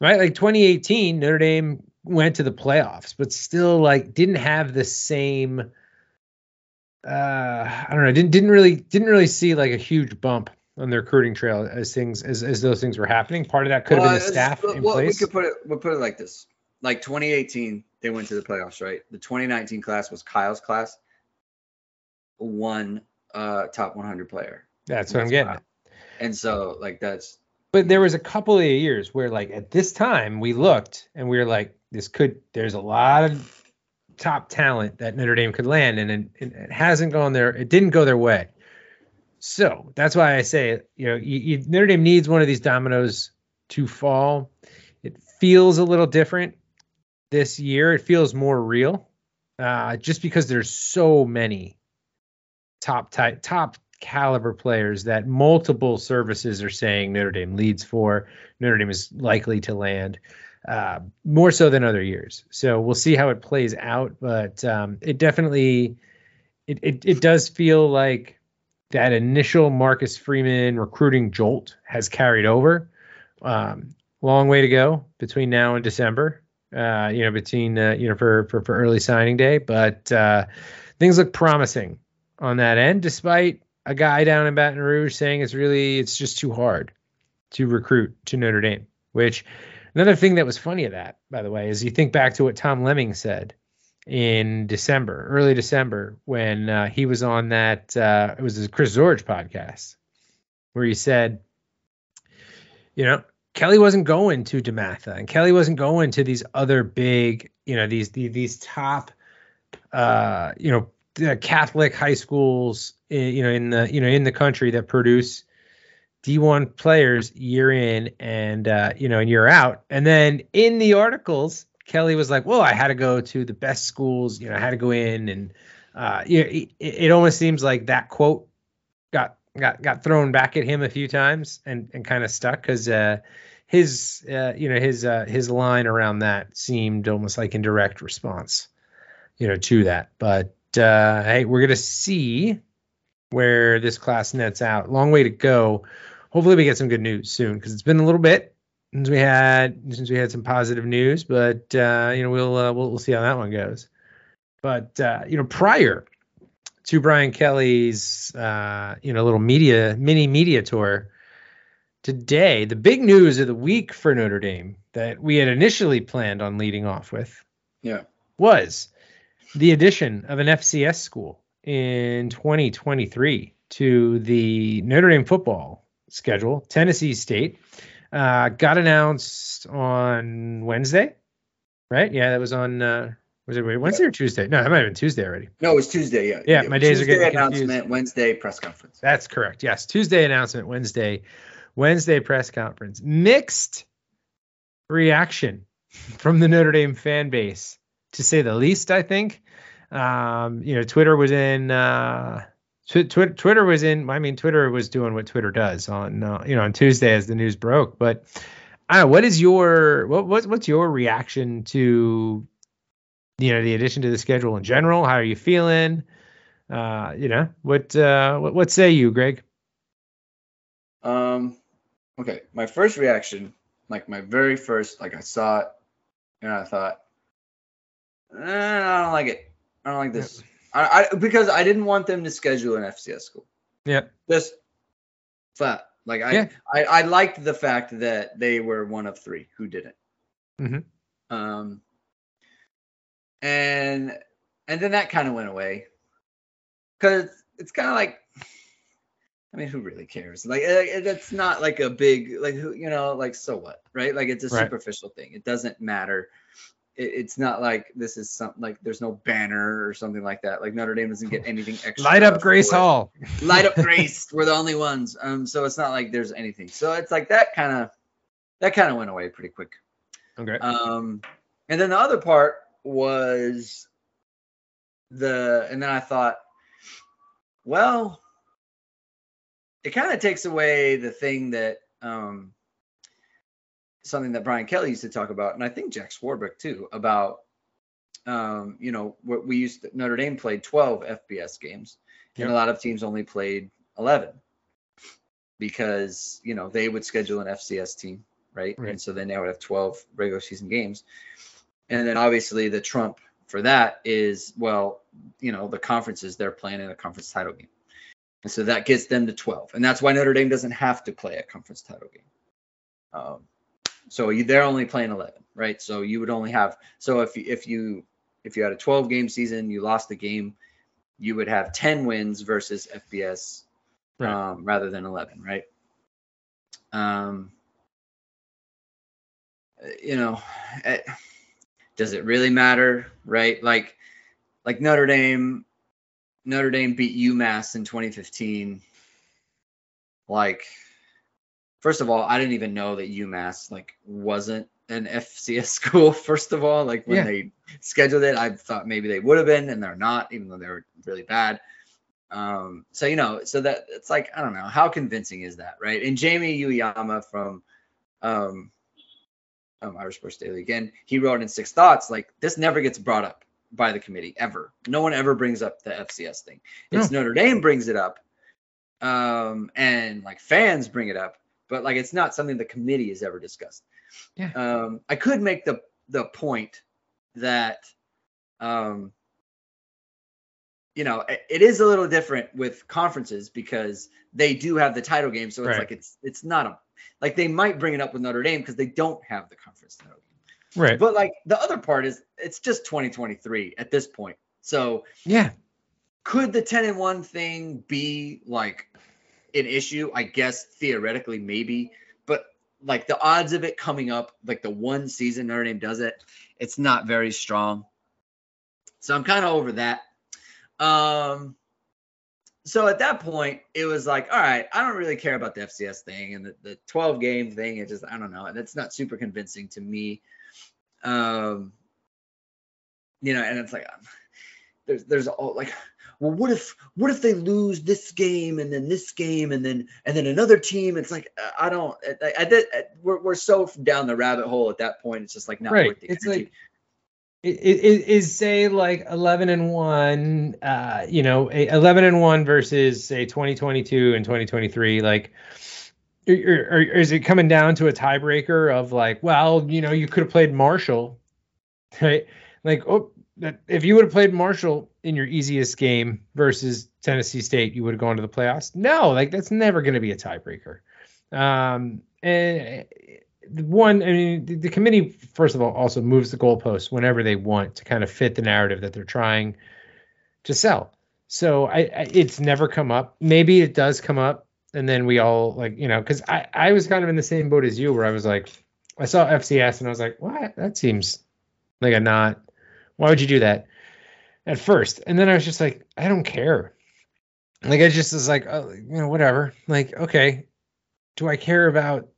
right? Like 2018 Notre Dame went to the playoffs but still like didn't have the same uh I don't know didn't didn't really didn't really see like a huge bump on the recruiting trail as things as, as those things were happening. Part of that could have been the staff well, in well, place. We could put it we'll put it like this. Like 2018, they went to the playoffs, right? The 2019 class was Kyle's class. One uh top 100 player. that's what I'm getting at And so like that's but there was a couple of years where like at this time we looked and we were like this could there's a lot of top talent that Notre Dame could land and it, it hasn't gone there it didn't go their way so that's why I say you know you, you, Notre Dame needs one of these dominoes to fall it feels a little different this year it feels more real uh, just because there's so many top type top caliber players that multiple services are saying Notre Dame leads for. Notre Dame is likely to land uh, more so than other years. So we'll see how it plays out, but um, it definitely it, it it does feel like that initial Marcus Freeman recruiting jolt has carried over. Um, long way to go between now and December. Uh, you know, between uh, you know for, for for early signing day, but uh, things look promising on that end, despite a guy down in Baton Rouge saying it's really it's just too hard to recruit to Notre Dame. Which another thing that was funny of that, by the way, is you think back to what Tom Lemming said in December, early December, when uh, he was on that uh, it was his Chris Zorich podcast, where he said, you know, Kelly wasn't going to DeMatha, and Kelly wasn't going to these other big, you know, these these, these top, uh, you know, Catholic high schools, you know, in the you know in the country that produce D1 players year in and uh, you know and year out. And then in the articles, Kelly was like, "Well, I had to go to the best schools. You know, I had to go in." And uh, you know, it, it almost seems like that quote got got thrown back at him a few times and and kind of stuck because uh, his uh, you know his uh, his line around that seemed almost like in direct response, you know, to that. But uh, hey, we're gonna see where this class nets out. Long way to go. Hopefully, we get some good news soon because it's been a little bit since we had since we had some positive news. But uh, you know, we'll, uh, we'll we'll see how that one goes. But uh, you know, prior to Brian Kelly's uh, you know little media mini media tour today, the big news of the week for Notre Dame that we had initially planned on leading off with yeah. was the addition of an FCS school in 2023 to the Notre Dame football schedule. Tennessee State uh, got announced on Wednesday, right? Yeah, that was on. Uh, was it Wednesday or Tuesday? No, that might have been Tuesday already. No, it was Tuesday. Yeah. Yeah, my days are Tuesday getting announcement, confused. Wednesday press conference. That's correct. Yes, Tuesday announcement, Wednesday, Wednesday press conference. Mixed reaction from the Notre Dame fan base, to say the least. I think. Um, you know, Twitter was in. Uh, Tw- Tw- Twitter was in. I mean, Twitter was doing what Twitter does on uh, you know on Tuesday as the news broke. But I don't know. What is your what, what what's your reaction to you know the addition to the schedule in general? How are you feeling? Uh, you know what uh, what what say you, Greg? Um, okay. My first reaction, like my very first, like I saw it, and I thought, eh, I don't like it. I don't like this. I, I because I didn't want them to schedule an FCS school. Yeah. Just flat. Like I, Yeah. I, I liked the fact that they were one of three who didn't. Mm-hmm. Um, and and then that kind of went away because it's kind of like I mean, who really cares? Like, uh, that's not like a big, like, who, you know, like, so what, right? Like, it's a Right. superficial thing. It doesn't matter. It, it's not like this is something like there's no banner or something like that. Like Notre Dame doesn't get anything extra. Light up Grace it. Hall. Light up Grace. We're the only ones. Um, so it's not like there's anything. So it's like that kind of, that kind of went away pretty quick. Okay. Um, and then the other part was the, and then I thought, well, it kind of takes away the thing that, um, something that Brian Kelly used to talk about, and I think Jack Swarbrick too, about, um, you know, what we used to, Notre Dame played 12 FBS games, Yep. and a lot of teams only played 11 because, you know, they would schedule an FCS team, right? Right. And so then they would have 12 regular season games. And then obviously the trump for that is, well, you know, the conferences they're playing in a conference title game. And so that gets them to 12. And that's why Notre Dame doesn't have to play a conference title game. Um, so you, they're only playing 11, right? So you would only have, so if, you- if you, if you had a 12 game season, you lost the game, you would have 10 wins versus FBS Right. um, rather than 11, right? Um, you know, eh, does it really matter, right? Like, like Notre Dame, Notre Dame beat UMass in 2015. Like, first of all, I didn't even know that UMass like wasn't an FCS school. First of all, like when Yeah. they scheduled it, I thought maybe they would have been, and they're not, even though they were really bad. Um, so you know, so that it's like I don't know how convincing is that, right? And Jamie Uyeyama from um, um Irish Sports Daily again, he wrote in Six Thoughts like this never gets brought up by the committee ever. No one ever brings up the FCS thing. It's Notre Dame brings it up, um, and like fans bring it up, but like it's not something the committee has ever discussed. Yeah. Um, I could make the the point that um you know it, it is a little different with conferences because they do have the title game so it's Right. like it's it's not a like they might bring it up with Notre Dame because they don't have the conference title Right. but like the other part is it's just 2023 at this point. So Yeah. could the 10 and 1 thing be like an issue? I guess theoretically maybe but like the odds of it coming up like the one season notre dame does it it's not very strong. So i'm kind of over that. Um so at that point it was like all right i don't really care about the fcs thing and the, the 12 game thing. It just i don't know. That's not super convincing to me. Um you know and it's like um, there's there's all like well what if what if they lose this game and then this game and then and then another team? It's like uh, i don't I, I, did we're, we're so down the rabbit hole at that point. It's just like not Right. worth the It's energy. like it is say like 11 and 1 uh you know 11 and 1 versus say 2022 and 2023 like or, or, or is it coming down to a tiebreaker of like well you know you could have played marshall right? Like oh if you would have played marshall in your easiest game versus tennessee state you would have gone to the playoffs? No like that's never going to be a tiebreaker. Um and one i mean the, the committee first of all also moves the goalposts whenever they want to kind of fit the narrative that they're trying to sell. So I, I it's never come up. Maybe it does come up and then we all like you know because i i was kind of in the same boat as you where i was like i saw fcs and i was like what? That seems like a not why would you do that? At first. And then i was just like i don't care. Like i just was like oh, you know whatever. Like okay. Do i care about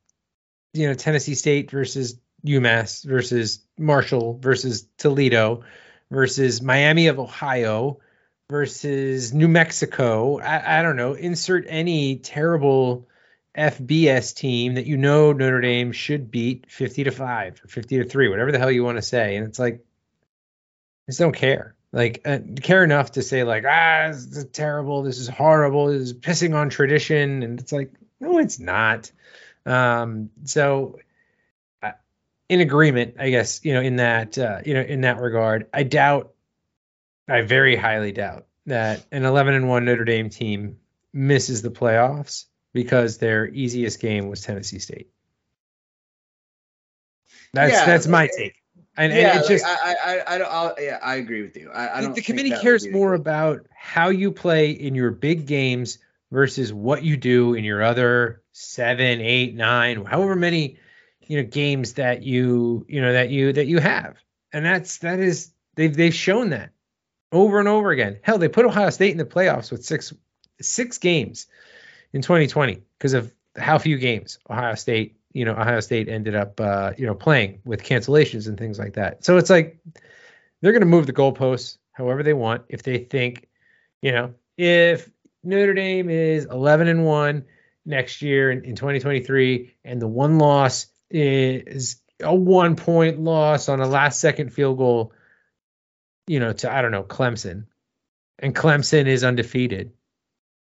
you know Tennessee State versus UMass versus Marshall versus Toledo versus Miami of Ohio versus New Mexico. I, I don't know. Insert any terrible FBS team that you know Notre Dame should beat 50 to 5 or 50 to 3, whatever the hell you want to say. And it's like, I just don't care. Like, uh, care enough to say, like, ah, this is terrible. This is horrible. This is pissing on tradition. And it's like, no, it's not. Um, so uh, in agreement, I guess, you know, in that, uh, you know, in that regard, I doubt, I very highly doubt that an 11 and 1 Notre Dame team misses the playoffs because their easiest game was Tennessee State. That's Yeah, that's my take. And, yeah, and like, just I, I, I don't, I'll, yeah, I agree with you. I, I the- don't. the committee cares more about how you play in your big games versus what you do in your other seven, eight, nine, however many, you know, games that you, you know, that you that you have. And that's that is they've they've shown that over and over again. Hell, they put Ohio State in the playoffs with six six games in 2020 because of how few games Ohio State, you know, Ohio State ended up, uh, you know, playing with cancellations and things like that. So it's like they're going to move the goalposts however they want if they think, you know, if Notre Dame is 11 and one next year in, in 2023, and the one loss is a one point loss on a last second field goal, you know, to I don't know Clemson, and Clemson is undefeated,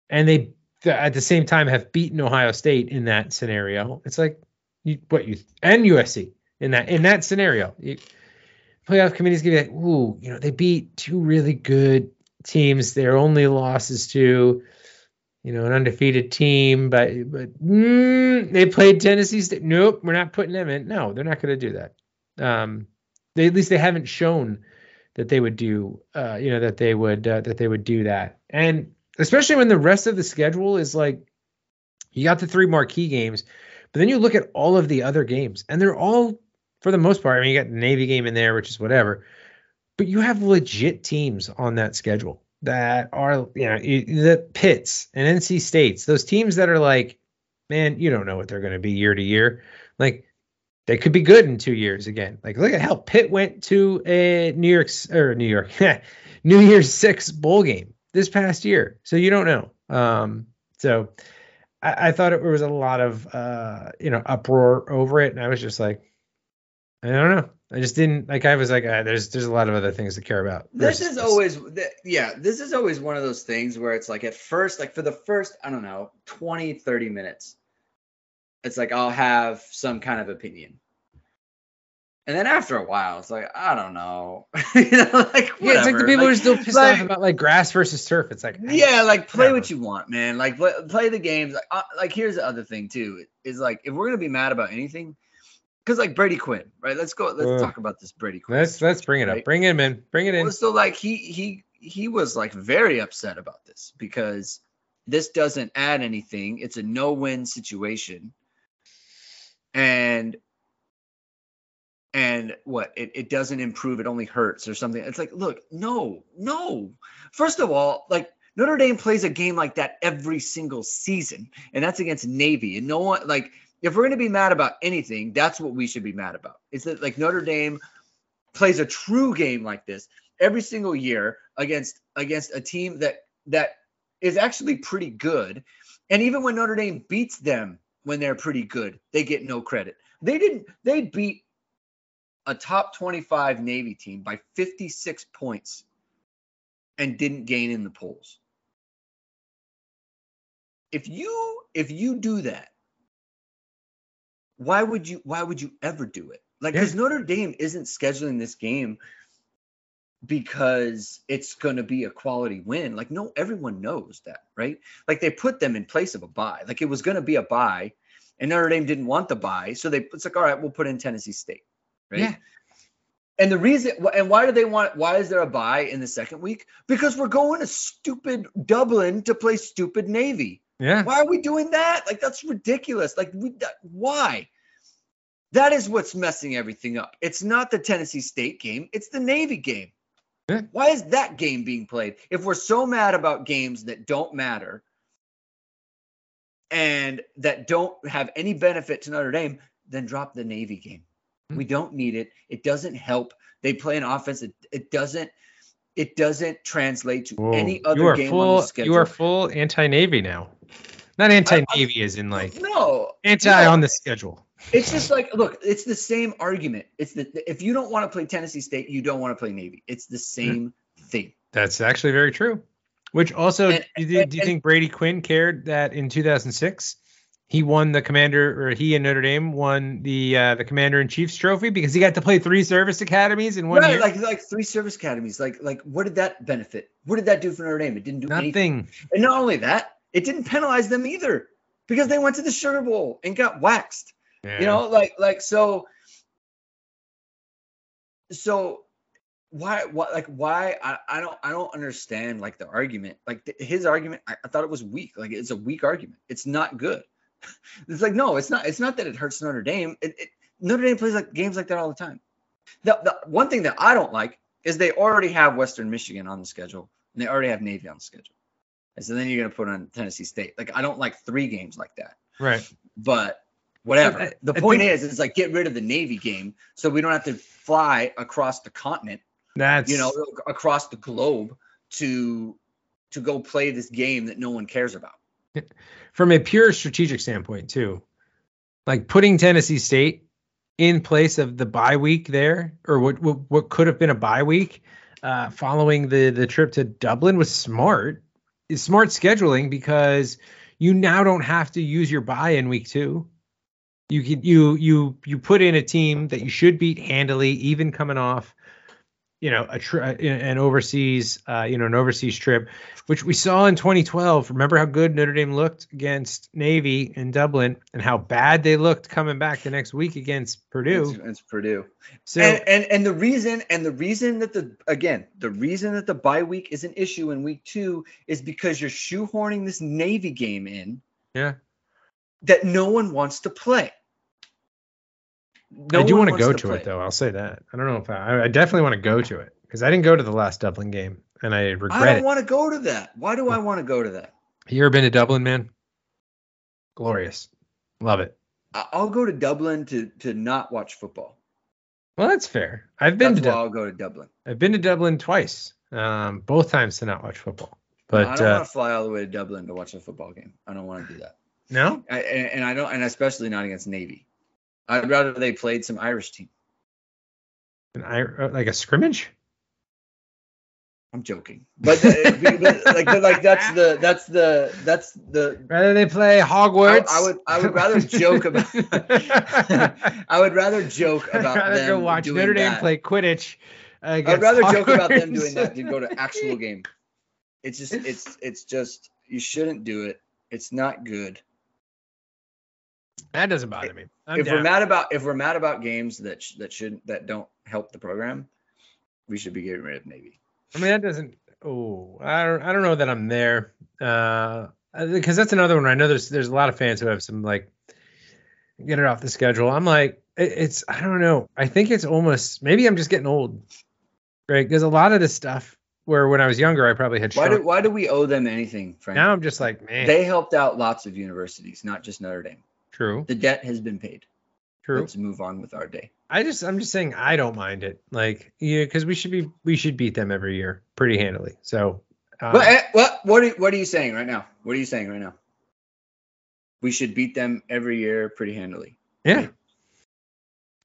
and they th- at the same time have beaten Ohio State in that scenario. It's like you, what you and USC in that in that scenario. You, playoff committees give you like, ooh, you know, they beat two really good teams. Their only losses to, you know, an undefeated team, but but mm, they played Tennessee State. Nope, we're not putting them in. No, they're not going to do that. Um, they at least they haven't shown that they would do, uh, you know, that they would uh, that they would do that, and especially when the rest of the schedule is like, you got the three marquee games, but then you look at all of the other games, and they're all for the most part. I mean, you got the Navy game in there, which is whatever, but you have legit teams on that schedule that are, you know, the Pits and NC States, those teams that are like, man, you don't know what they're going to be year to year. Like, they could be good in two years again. Like, look at how Pitt went to a New York or New York New Year's Six bowl game this past year. So you don't know. Um, so I, I thought it was a lot of uh, you know uproar over it, and I was just like, I don't know. I just didn't like. I was like, ah, there's there's a lot of other things to care about. This is always, th- yeah, this is always one of those things where it's like at first, like for the first, I don't know, 20, 30 minutes, it's like I'll have some kind of opinion. And then after a while, it's like, I don't know. you know, like, yeah. It's like the people who are still pissed like- off about like grass versus turf. It's like yeah, like play Whatever. what you want, man. Like play, play the games. Like, uh, like here's the other thing too is like if we're gonna be mad about anything, because like Brady Quinn, right? Let's go. Let's Ugh. talk about this Brady Quinn. let's let's bring it up. right? Bring him in. Bring it in. Well, so like he he he was like very upset about this because this doesn't add anything. It's a no-win situation. And and what it, it doesn't improve, it only hurts or something. It's like, look, no, no. First of all, like Notre Dame plays a game like that every single season, and that's against Navy. And no one like if we're gonna be mad about anything, that's what we should be mad about. Is that like Notre Dame plays a true game like this every single year against against a team that that is actually pretty good. And even when Notre Dame beats them when they're pretty good, they get no credit. They didn't they beat a top 25 Navy team by 56 points and didn't gain in the polls. If you if you do that, why would you why would you ever do it? Like Yeah. because Notre Dame isn't scheduling this game because it's going to be a quality win. Like no, everyone knows that, right? Like they put them in place of a buy. Like it was going to be a buy, and Notre Dame didn't want the buy, so they it's like all right, we'll put in Tennessee State, right? Yeah. And the reason, and why do they want? Why is there a buy in the second week? Because we're going to stupid Dublin to play stupid Navy. Yeah. Why are we doing that? Like that's ridiculous. Like we that, why? That is what's messing everything up. It's not the Tennessee State game, it's the Navy game. Yeah. Why is that game being played? If we're so mad about games that don't matter and that don't have any benefit to Notre Dame, then drop the Navy game. Hmm. We don't need it. It doesn't help. They play an offense. It, it doesn't it doesn't translate to Whoa. any other game full. on the schedule. You are full anti-navy now. Not anti-navy as in like no anti no. on the schedule. It's just like, look, it's the same argument. It's the if you don't want to play Tennessee State, you don't want to play Navy. It's the mm. same thing. That's actually very true. Which also, And- do, you- do you and- think Brady Quinn cared that in 2006 he won the commander, or he and Notre Dame won the uh, the Commander in Chief's trophy because he got to play three service academies in one right, year? like like three service academies. Like like what did that benefit? What did that do for Notre Dame? It didn't do anything. And not only that, it didn't penalize them either because they went to the Sugar Bowl and got waxed. Yeah. You know, like like so so why what like why I, I don't I don't understand like the argument like th- his argument I, I thought it was weak like it's a weak argument it's not good it's like no it's not it's not that it hurts Notre Dame it, it, Notre Dame plays like games like that all the time the, the one thing that I don't like is they already have Western Michigan on the schedule and they already have Navy on the schedule and so then you're gonna put on Tennessee State like I don't like three games like that Right. but whatever. I- uh, the I point think- is, it's like get rid of the Navy game so we don't have to fly across the continent, That's you know, across the globe to to go play this game that no one cares about. From a pure strategic standpoint too. Like putting Tennessee State in place of the bye week there, or what what, what could have been a bye week, uh, following the the trip to Dublin was smart. It's smart scheduling because you now don't have to use your bye in week two. You can you you you put in a team that you should beat handily, even coming off, you know, a tri- an overseas, uh, you know, an overseas trip, which we saw in 2012. Remember how good Notre Dame looked against Navy in Dublin, and how bad they looked coming back the next week against Purdue. It's, it's Purdue. So and, and and the reason and the reason that the again the reason that the bye week is an issue in week two is because you're shoehorning this Navy game in yeah, that no one wants to play. No I do want to go to play. it though. I'll say that. I don't know if I, I definitely want to go to it because I didn't go to the last Dublin game, and I regret. It. I don't want to go to that. Why do I want to go to that? you ever been to Dublin, man? Glorious, love it. I- I'll go to Dublin to to not watch football. Well, that's fair. I've been That's to why Dub- I'll go to Dublin. I've been to Dublin twice, um, both times to not watch football. But I But don't uh, want to fly all the way to Dublin to watch a football game. I don't want to do that. no, I, and, and I don't, and especially not against Navy. I'd rather they played some Irish team. An I, uh, like a scrimmage. I'm joking, but, uh, but like, but like that's the that's the that's the. Rather they play I, Hogwarts. I would I would rather joke about. I would rather joke about I'd rather them go watch doing Notre Dame that. play Quidditch. I'd rather joke about them doing that than go to actual game. It's just it's it's just you shouldn't do it. It's not good. That doesn't bother me. I'm if we're mad about if we're mad about games that sh- that should that don't help the program, we should be getting rid of Navy. I mean, that doesn't. Oh, I don't. I don't know that I'm there. Uh, because that's another one. I know there's there's a lot of fans who have some like get it off the schedule. I'm like, it, it's. I don't know. I think it's almost. Maybe I'm just getting old, right? Because a lot of this stuff, where when I was younger, I probably had. Why do why do we owe them anything, Frank? now I'm just like, man. they helped out lots of universities, not just Notre Dame. True. The debt has been paid. True. Let's move on with our day. I just I'm just saying I don't mind it. Like yeah, because we should be we should beat them every year pretty handily. So. Uh, What eh, what what are, what are you saying right now? What are you saying right now? We should beat them every year pretty handily. yeah,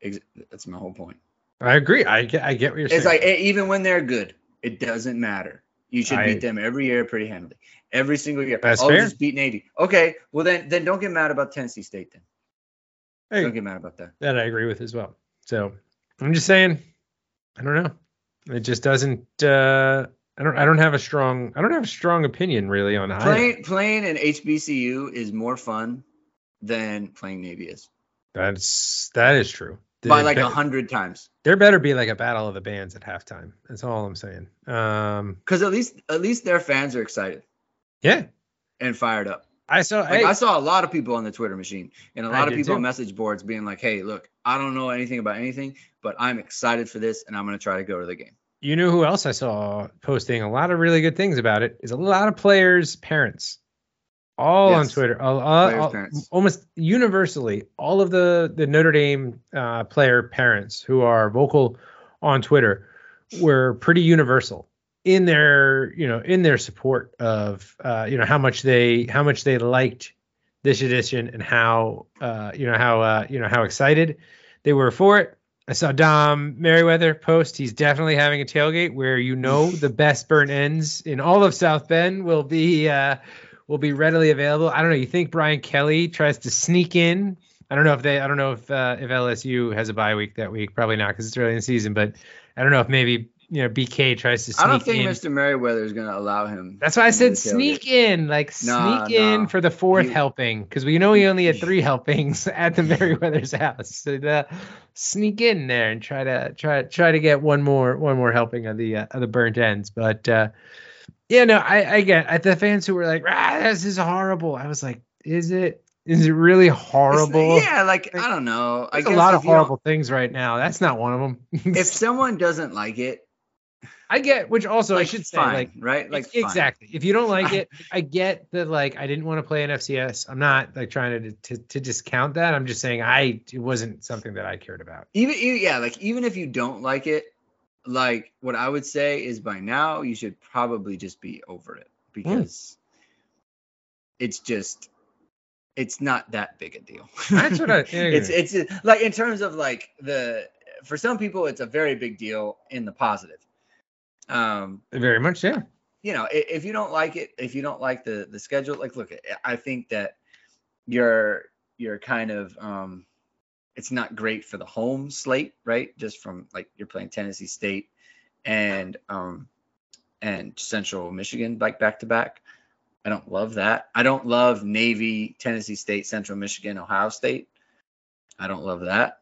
Ex- That's my whole point. I agree. I get I get what you're saying. It's like eh, even when they're good, it doesn't matter. You should I- beat them every year pretty handily. Every single year. That's oh, fair. just beat Navy. Okay, well then then don't get mad about Tennessee State then. Hey, Don't get mad about that. that I agree with as well. So I'm just saying, I don't know. It just doesn't. Uh, I don't. I don't have a strong. I don't have a strong opinion really on. Playing playing in HBCU is more fun than playing Navy is. That's that is true. By like a hundred times. There better be like a battle of the bands at halftime. That's all I'm saying. Um, Because at least at least their fans are excited yeah, and fired up. I saw. Like hey, I saw a lot of people on the Twitter machine and a lot of did people on message boards being like, "Hey, look, I don't know anything about anything, but I'm excited for this, and I'm gonna try to go to the game." you know who else I saw posting a lot of really good things about it is a lot of players' parents, all on Twitter, all- all- almost universally, all of the the Notre Dame uh, player parents who are vocal on Twitter were pretty universal in their you know in their support of uh, you know how much they how much they liked this edition and how uh, you know how uh, you know how excited they were for it. I saw Dom Merriweather post. He's definitely having a tailgate where you know the best burnt ends in all of South Bend will be uh, will be readily available. I don't know. You think Brian Kelly tries to sneak in? I don't know if they. I don't know if uh, if LSU has a bye week that week. Probably not because it's early in the season. But I don't know if maybe you know BK tries to sneak in. I don't think in. Mr. Merriweather is going to allow him. That's why I said sneak in, like Nah, sneak in for the fourth You- helping, because we know he only had three helpings at the Merriweather's house. So uh, sneak in there and try to try try to get one more one more helping of the uh, of the burnt ends. But uh, yeah, no, I I get at the fans who were like, ah, this is horrible. I was like, is it? Is it really It's- horrible? Yeah, like I don't know. I There's a lot of horrible things right now. That's not one of them. If someone doesn't like it, I get, which also I like, should say, fine, like right? Like Ex- fine. exactly. If you don't like it, I get that. Like, I didn't want to play an FCS. I'm not like trying to, to to discount that. I'm just saying I it wasn't something that I cared about. Even yeah, like even if you don't like it, like what I would say is by now you should probably just be over it because it's just it's not that big a deal. That's what I- yeah, it's it's like in terms of like the for some people it's a very big deal in the positive. Um Very much, yeah. you know, i- if you don't like it, if you don't like the the schedule, like look, I- I think that you're you're kind of um it's not great for the home slate, right? Just from like you're playing Tennessee State and um and Central Michigan like back to back. I don't love that. I don't love Navy, Tennessee State, Central Michigan, Ohio State. I don't love that.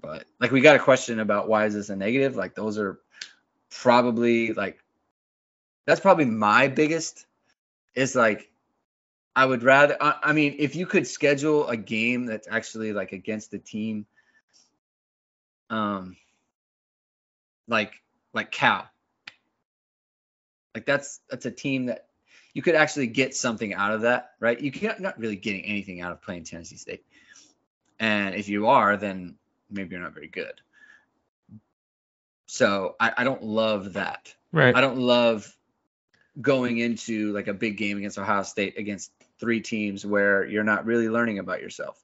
But like we got a question about why is this a negative? Like those are probably like that's probably my biggest is like I would rather I, I mean if you could schedule a game that's actually like against the team um like like Cal. Like that's that's a team that you could actually get something out of that right? You can't not really getting anything out of playing Tennessee State. And if you are then maybe you're not very good. So I, I don't love that. Right. I don't love going into like a big game against Ohio State against three teams where you're not really learning about yourself.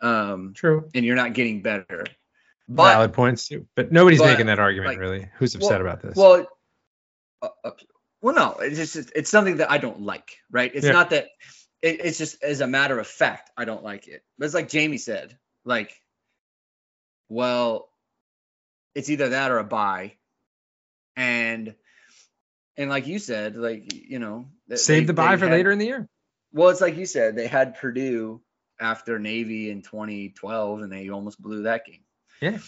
Um, True. and you're not getting better. But Valid points too. But nobody's but, making that argument like, really. Who's well- upset about this? well, uh, uh, well, no, it's just it's something that I don't like, right? It's Yeah. not that it, it's just as a matter of fact, I don't like it. But it's like Jamie said, like, well, it's either that or a buy, and and like you said, like you know, Save they- the buy for had- later in the year. Well, it's like you said, they had Purdue after Navy in 2012, and they almost blew that game. Yeah.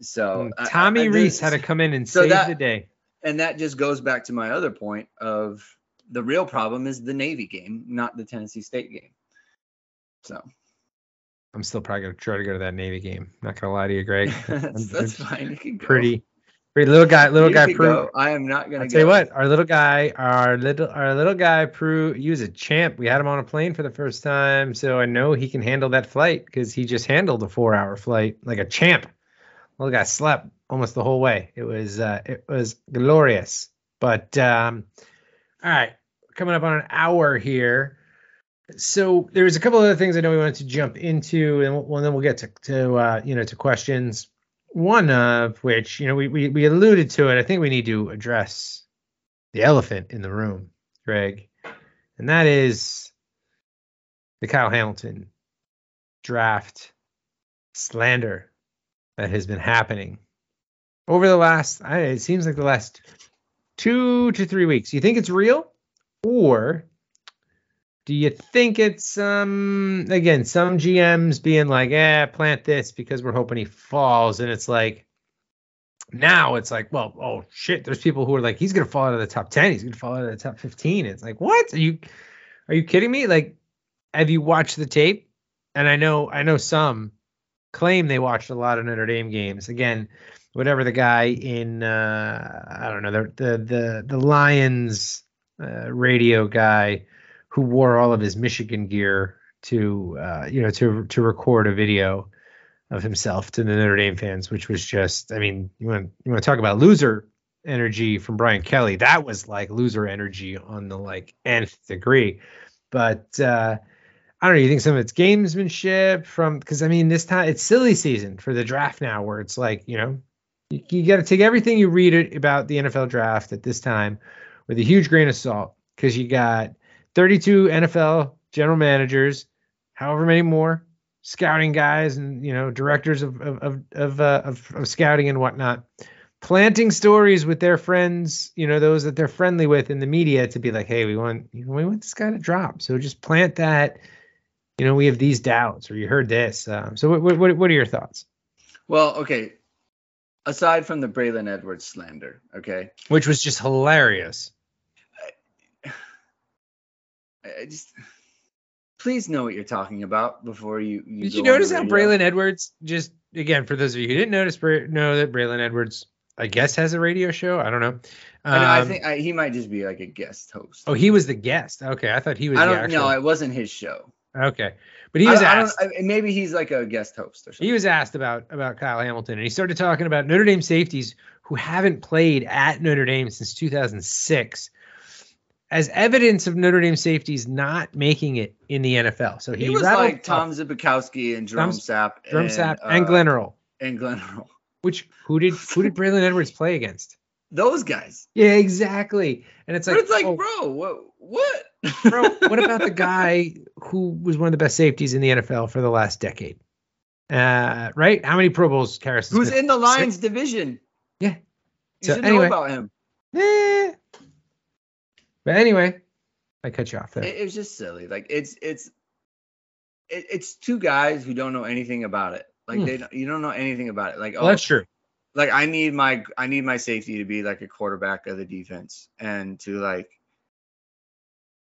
So And I- I- Tommy I Rees had to come in and so save that- the day. and that just goes back to my other point of the real problem is the Navy game, not the Tennessee State game. So I'm still probably gonna try to go to that Navy game. Not gonna lie to you, Greg. that's, that's fine. You can go. pretty, pretty little guy. Little You guy go. I am not gonna I'll tell you what, our little guy, our little, our little guy, Prue, he was a champ. We had him on a plane for the first time, so I know he can handle that flight because he just handled a four-hour flight like a champ. Little guy slept almost the whole way. It was, uh, it was glorious. But um, all right, coming up on an hour here. So there's a couple other things I know we wanted to jump into, and we'll, then we'll get to, to uh, you know to questions. One of which, you know, we, we we alluded to it. I think we need to address the elephant in the room, Greg, and that is the Kyle Hamilton draft slander that has been happening over the last. It seems like the last two to three weeks. You think it's real, or do you think it's um again some GMs being like, eh, plant this because we're hoping he falls, and it's like now it's like, well, oh shit, there's people who are like, he's gonna fall out of the top ten, he's gonna fall out of the top fifteen. It's like, what? Are you are you kidding me? Like, have you watched the tape? And I know I know some claim they watched a lot of Notre Dame games. Again, whatever the guy in uh I don't know the the the, the Lions uh, radio guy who wore all of his Michigan gear to uh, you know to to record a video of himself to the Notre Dame fans, which was just I mean you want you want to talk about loser energy from Brian Kelly. That was like loser energy on the like nth degree. But uh I don't know. You think some of it's gamesmanship from because I mean this time it's silly season for the draft now, where it's like you know you, you got to take everything you read about the NFL draft at this time with a huge grain of salt because you got 32 NFL general managers, however many more scouting guys and you know directors of of of of, uh, of, of scouting and whatnot planting stories with their friends, you know, those that they're friendly with in the media to be like, hey, we want you know, we want this guy to drop. So just plant that. You know, we have these doubts, or you heard this. Um, so what, what what are your thoughts? Well, okay. Aside from the Braylon Edwards slander, okay, Which was just hilarious. I I just please know what you're talking about before you. you Did you notice how. Braylon Edwards just again for those of you who didn't notice Bra- know that Braylon Edwards I guess has a radio show. I don't know. I, know, I Um, think I, he might just be like a guest host. Oh, he was the guest. Okay, I thought he was. I don't know. It wasn't his show. Okay, but he was I, I don't- asked. I- maybe he's like a guest host or something. he was asked about about Kyle Hamilton, and he started talking about Notre Dame safeties who haven't played at Notre Dame since 2006, as evidence of Notre Dame safeties not making it in the NFL. So he, he was like Tom Zbikowski and Jerome Tom- Sapp, Jerome and, Sapp uh, and Glenn Earl. and Glenn Earl. Which who did who did Braylon Edwards play against? Those guys. Yeah, exactly. And it's like, but it's like, oh, bro, what? What? bro, what about the guy who was one of the best safeties in the NFL for the last decade? Uh, right? How many Pro Bowls Karras Who's Smith? in the Lions division? Yeah. You So should anyway. know about him. Eh. But anyway, I cut you off there. It, it was just silly. Like it's it's it, it's two guys who don't know anything about it. Like Hmm. they don't- you don't know anything about it. Like well, oh, that's true. like I need my I need my safety to be like a quarterback of the defense and to like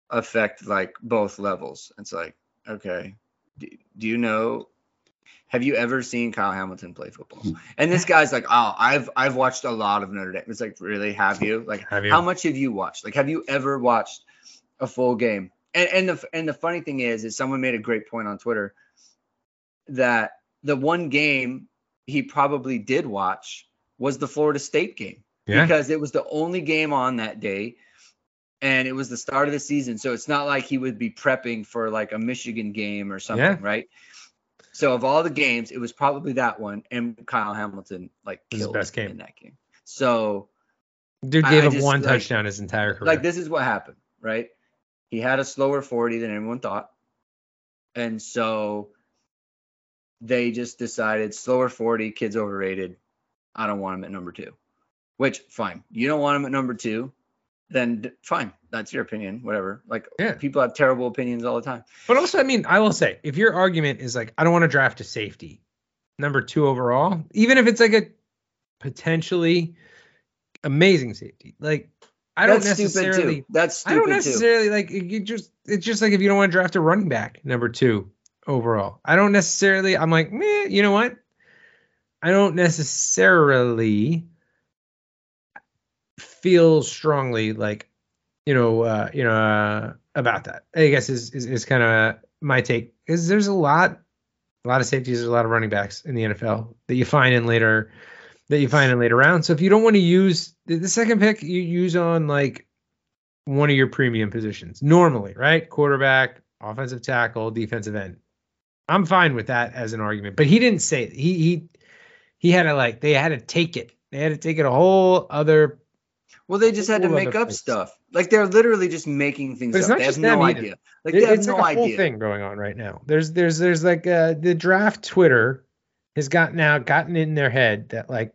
affect like both levels. It's like okay, do, do you know? Have you ever seen Kyle Hamilton play football? Hmm. And this guy's like, oh, I've I've watched a lot of Notre Dame. It's like, really, have you? Like, Have you? how much have you watched? Like, have you ever watched a full game? And and the and the funny thing is, is someone made a great point on Twitter that the one game he probably did watch was the Florida State game Yeah. because it was the only game on that day and it was the start of the season so it's not like he would be prepping for like a Michigan game or something Yeah. right so of all the games it was probably that one and Kyle Hamilton like killed best game. in that game so Dude gave I up just, one like- touchdown his entire career. like this is what happened, right? He had a slower 40 than anyone thought. And so they just decided slower 40, kids overrated. I don't want him at number two. Which fine. You don't want him at number two, then fine. That's your opinion. Whatever. Like Yeah. people have terrible opinions all the time. But also, I mean, I will say, if your argument is like, I don't want to draft a safety, number two overall, even if it's like a potentially amazing safety, like I don't That's stupid necessarily, too. That's I don't stupid too. necessarily like it, you just. It's just like if you don't want to draft a running back, number two overall. I don't necessarily. I'm like, meh. You know what? I don't necessarily feel strongly like you know uh you know uh about that. I guess is is, is kind of my take is there's a lot a lot of safeties there's a lot of running backs in the nfl that you find in later that you find in later rounds. So if you don't want to use the, second pick you use on like one of your premium positions. Normally right? Quarterback offensive tackle defensive end. I'm fine with that as an argument but he didn't say it. he he he had to like they had to take it. They had to take it a whole other Well, they just had to make up place. stuff. Like they're literally just making things up. They have no either. idea. Like It- they have it's no like a whole idea. thing going on right now. There's there's there's like uh the draft Twitter has gotten out gotten in their head that like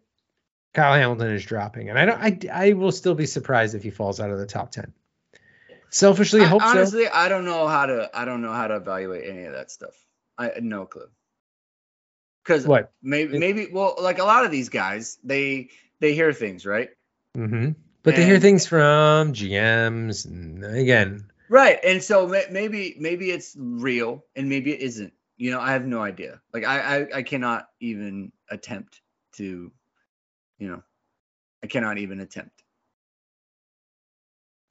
Kyle Hamilton is dropping, and I don't I I will still be surprised if he falls out of the top ten. Selfishly, I hope so. honestly, I don't know how to. I don't know how to evaluate any of that stuff. I no clue. Because What? maybe maybe well, like a lot of these guys, they they hear things, right? Hmm But they hear things from GMs, and again, Right, and so maybe maybe it's real, and maybe it isn't. You know, I have no idea. Like I I, I cannot even attempt to, you know, I cannot even attempt.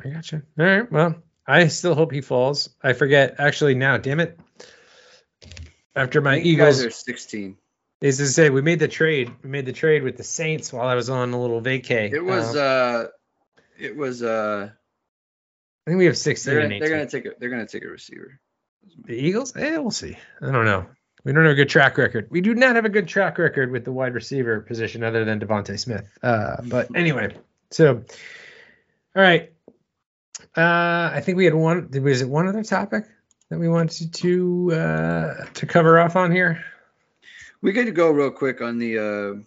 I gotcha. All right, well, I still hope he falls. I forget actually now. Damn it! After my You guys Eagles are 16. Is to say we made the trade. We made the trade with the Saints while I was on a little vacay. It was Um, uh, it was uh, I think we have 16 they're gonna, they're gonna take a they're gonna take a receiver. The Eagles? Eh, we'll see. I don't know. We don't have a good track record. We do not have a good track record with the wide receiver position other than DeVonta Smith. Uh, but anyway, so all right. Uh, I think we had one. Was it one other topic that we wanted to uh, to cover off on here? We could go real quick on the uh,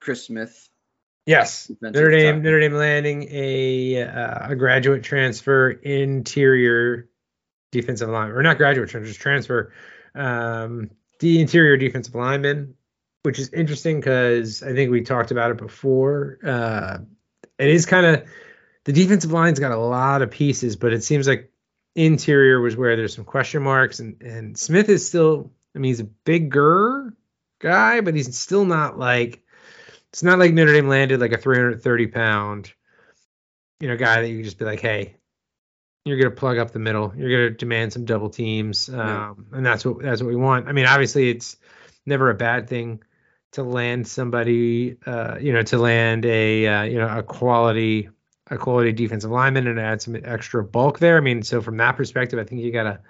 Chris Smith Yes, Notre Dame. Notre Dame landing a uh, a graduate transfer interior defensive line, or not graduate transfer, just transfer. Um, the interior defensive lineman, which is interesting because I think we talked about it before. Uh, it is kind of the defensive line's got a lot of pieces, but it seems like interior was where there's some question marks, and and Smith is still. I mean, he's a bigger guy, but he's still not like it's not like Notre Dame landed like a 330 pound, you know, guy that you can just be like, hey, you're gonna plug up the middle. You're gonna demand some double teams, um, Yeah. and that's what that's what we want. I mean, obviously, it's never a bad thing to land somebody, uh, you know, to land a uh, you know a quality a quality defensive lineman and add some extra bulk there. I mean, so from that perspective, I think you gotta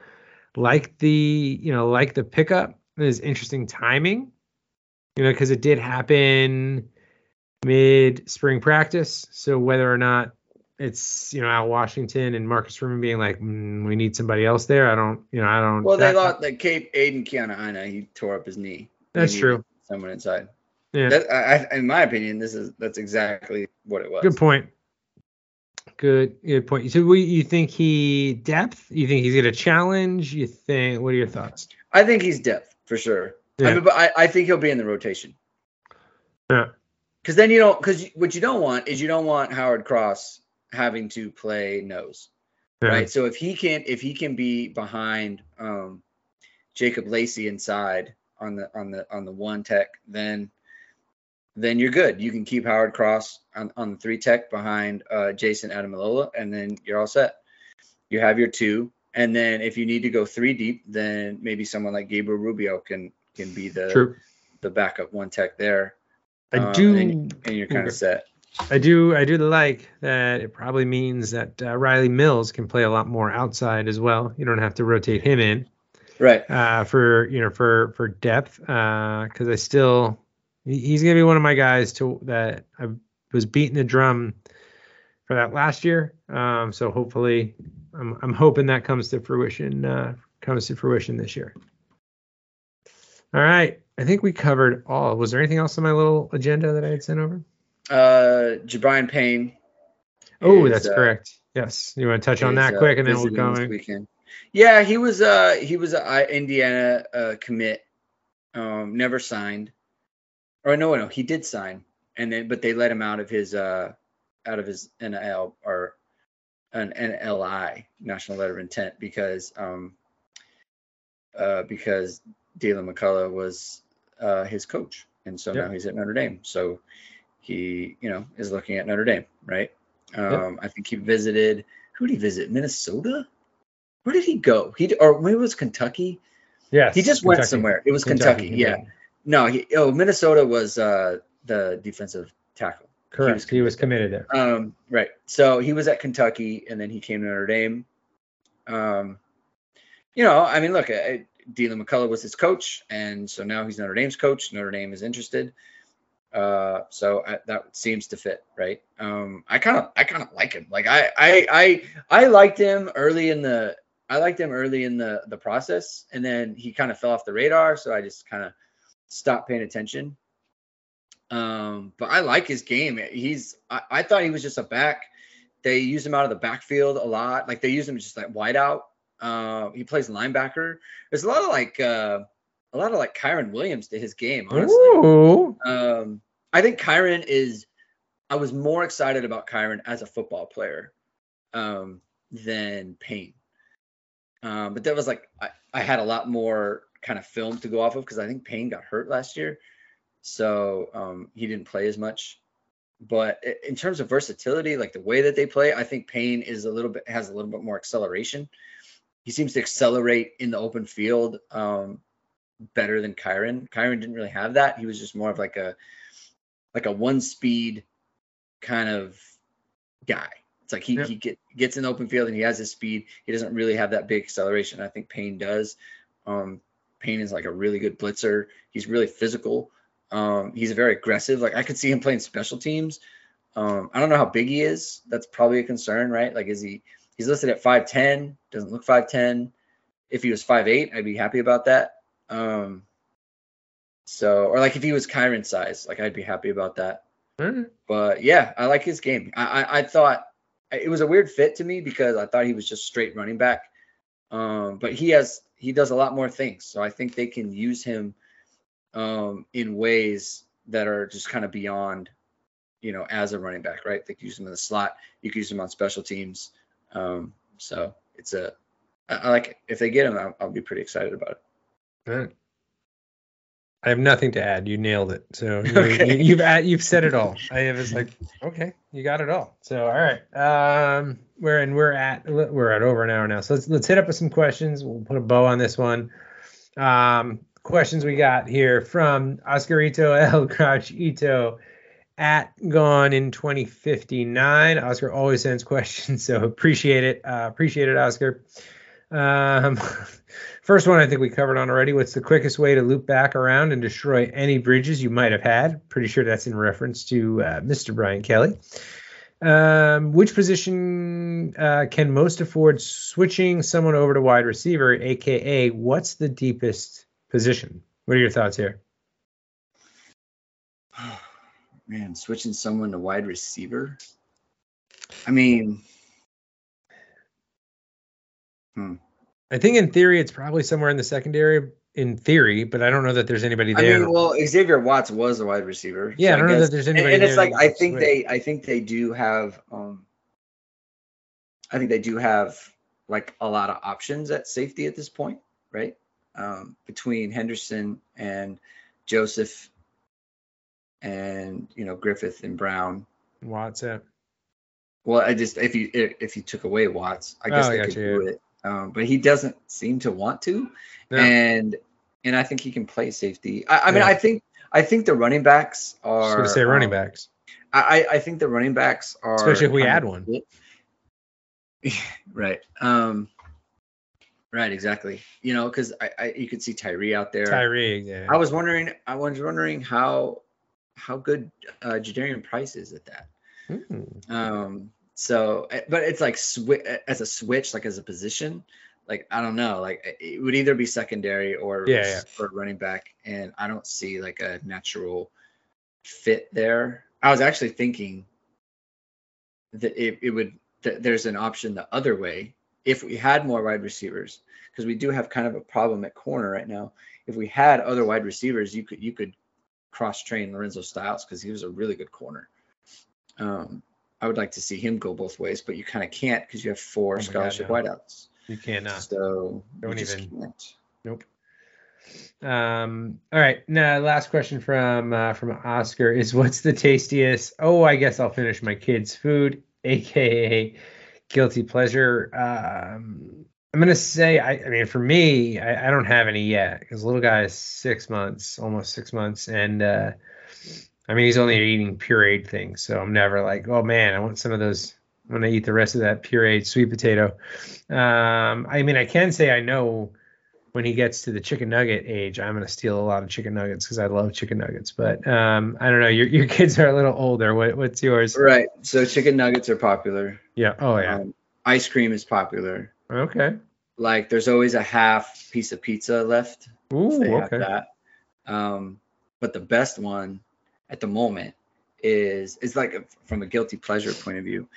like the you know like the pickup. It is interesting timing, you know, because it did happen mid spring practice. So whether or not it's you know Al Washington and Marcus Freeman being like mm, we need somebody else there, I don't you know I don't. Well, they that- lost like Kate Aidan Keanaaina. He tore up his knee. They That's true. Someone inside. Yeah. That, I, I- in my opinion, this is that's exactly what it was. Good point. Good, good point. So, we, you think he depth? You think he's gonna challenge? You think? What are your thoughts? I think he's depth for sure. Yeah. I mean, but I, I think he'll be in the rotation. Yeah. Because then you don't. Because what you don't want is you don't want Howard Cross having to play nose, Yeah. right? So if he can, if he can be behind um, Jacob Lacey inside on the on the on the one tech, then then you're good. You can keep Howard Cross on, on the three tech behind uh, Jayson Ademilola, and then you're all set. You have your two, and then if you need to go three deep, then maybe someone like Gabriel Rubio can can be the True. the backup one tech there. I Uh, do. and, and you're kind of set. I do. I do like that. It probably means that uh, Rylie Mills can play a lot more outside as well. You don't have to rotate him in. Right. uh, for you know for for depth because I still he's gonna be one of my guys to that I was beating the drum for that last year. Um, so hopefully I'm I'm hoping that comes to fruition uh, comes to fruition this year. All right, I think we covered all. Was there anything else on my little agenda that I had sent over? Uh, Jabrian Payne. Oh, is, that's uh, correct. Yes, you want to touch on that uh, quick, and then we'll go. weekend. Yeah, he was uh he was a I- Indiana uh, commit. Um, never signed. Or no, no, he did sign, and then but they let him out of his uh out of his NL or an NLI National Letter of Intent because um uh because Deland McCullough was uh his coach, and so Yep. now he's at Notre Dame. So he you know is looking at Notre Dame, right? Um, I think he visited. Who did he visit? Minnesota. Where did he go? He or maybe it was Kentucky. Yeah, He just went somewhere. It was Kentucky. Yeah. No, he oh Minnesota was uh the defensive tackle. correct. He was committed there. Um, right. So he was at Kentucky, and then he came to Notre Dame. Um, you know, I mean, look, uh, Deland McCullough was his coach, and so now he's Notre Dame's coach. Notre Dame is interested. Uh, so I, that seems to fit, right? Um, I kind of, I kind of like him. Like I, I, I, I liked him early in the, I liked him early in the the process, and then he kind of fell off the radar. So I just kind of stopped paying attention. Um, but I like his game. He's I, I thought he was just a back. They use him out of the backfield a lot. Like they use him just like wide out. Uh, he plays linebacker. There's a lot of like uh, a lot of like Kyren Williams to his game. Honestly, Ooh. um, I think Kyren is. I was more excited about Kyren as a football player um, than Payne. Um, but that was like I, I had a lot more kind of film to go off of because I think Payne got hurt last year, so um, he didn't play as much. But in terms of versatility, like the way that they play, I think Payne is a little bit has a little bit more acceleration. He seems to accelerate in the open field um, better than Kyren. Kyren didn't really have that. He was just more of like a like a one speed kind of guy. It's like he, Yep. he get, gets in the open field and he has his speed. He doesn't really have that big acceleration. I think Payne does. Um, Payne is like a really good blitzer. He's really physical. Um, he's very aggressive. Like I could see him playing special teams. Um, I don't know how big he is. That's probably a concern, right? Like, is he? He's listed at five ten. Doesn't look five ten. If he was five eight, I'd be happy about that. Um, so, or like if he was Kyren size, like I'd be happy about that. Alright. But yeah, I like his game. I, I I thought it was a weird fit to me because I thought he was just straight running back. Um, but he has he does a lot more things, so I think they can use him um, in ways that are just kind of beyond, you know, as a running back, right? They can use him in the slot. You can use him on special teams. Um, so it's a I, I like it. if they get him, I'll, I'll be pretty excited about it. Alright. I have nothing to add. You nailed it. So you, Okay. you, have you've said it all. I was like, okay, you got it all. So all right, um, we're and we're at we're at over an hour now. So let's let's hit up with some questions. We'll put a bow on this one. Um, questions we got here from Oscarito El Crouch Ito at Gone in 2059. Oscar always sends questions, so appreciate it. Uh, appreciate it, Oscar. Um, first one I think we covered on already. What's the quickest way to loop back around and destroy any bridges you might have had? Pretty sure that's in reference to uh, Mr. Brian Kelly. Um, which position uh, can most afford switching someone over to wide receiver, aka what's the deepest position? What are your thoughts here? Man, switching someone to wide receiver. I mean, I think in theory it's probably somewhere in the secondary in theory, but I don't know that there's anybody I there. mean, well, Xavier Watts was a wide receiver. yeah, I don't know guess- that there's and, anybody and it's there like I think they, I think they do have, um, I think they do have like a lot of options at safety at this point, right? Um, between Henderson and Joseph, and you know Griffith and Brown. Watts yeah. Well, I just if you if you took away Watts, I Oh, guess I they could you, do it. Um, but he doesn't seem to want to, No. and and I think he can play safety. I, I mean, Yeah. I think I think the running backs I was are. gonna say running um, backs. I I I think the running backs are Especially if we add one. right. Um. Right. Exactly. You know, because I, I you could see Tyree out there. Tyree, yeah. I was wondering. I was wondering how how good uh, Jadarian Price is at that. Hmm. Um, so, eh, but it's like swi- eh, as a switch, like as a position, like I don't know, like eh, it would either be secondary or Yeah, yeah. or running back, and I don't see like a natural fit there. I was actually thinking that it, it would that there's an option the other way if we had more wide receivers because we do have kind of a problem at corner right now. If we had other wide receivers, you could you could cross train Lorenzo Styles because he was a really good corner. Um, I would like to see him go both ways, but you kind of can't because you have four Oh my God, scholarship no. wideouts. You cannot. So Don't even- can't. Nope. Um. All right. Now, last question from uh, from Oscar is, what's the tastiest? Oh, I guess I'll finish my kids' food, aka guilty pleasure. Um, I'm gonna say, I, I mean, for me, I, I don't have any yet because little guy is six months, almost six months, and uh, I mean, he's only eating pureed things, so I'm never like, oh man, I want some of those. I'm gonna eat the rest of that pureed sweet potato. Um, I mean, I can say I know when he gets to the chicken nugget age, I'm gonna steal a lot of chicken nuggets because I love chicken nuggets. But um, I don't know. Your your kids are a little older. What what's yours? Right. So chicken nuggets are popular. Yeah. Oh yeah. Um, ice cream is popular. Okay. Like there's always a half piece of pizza left. Ooh. Okay. that. Um, but the best one at the moment is is like a, from a guilty pleasure point of view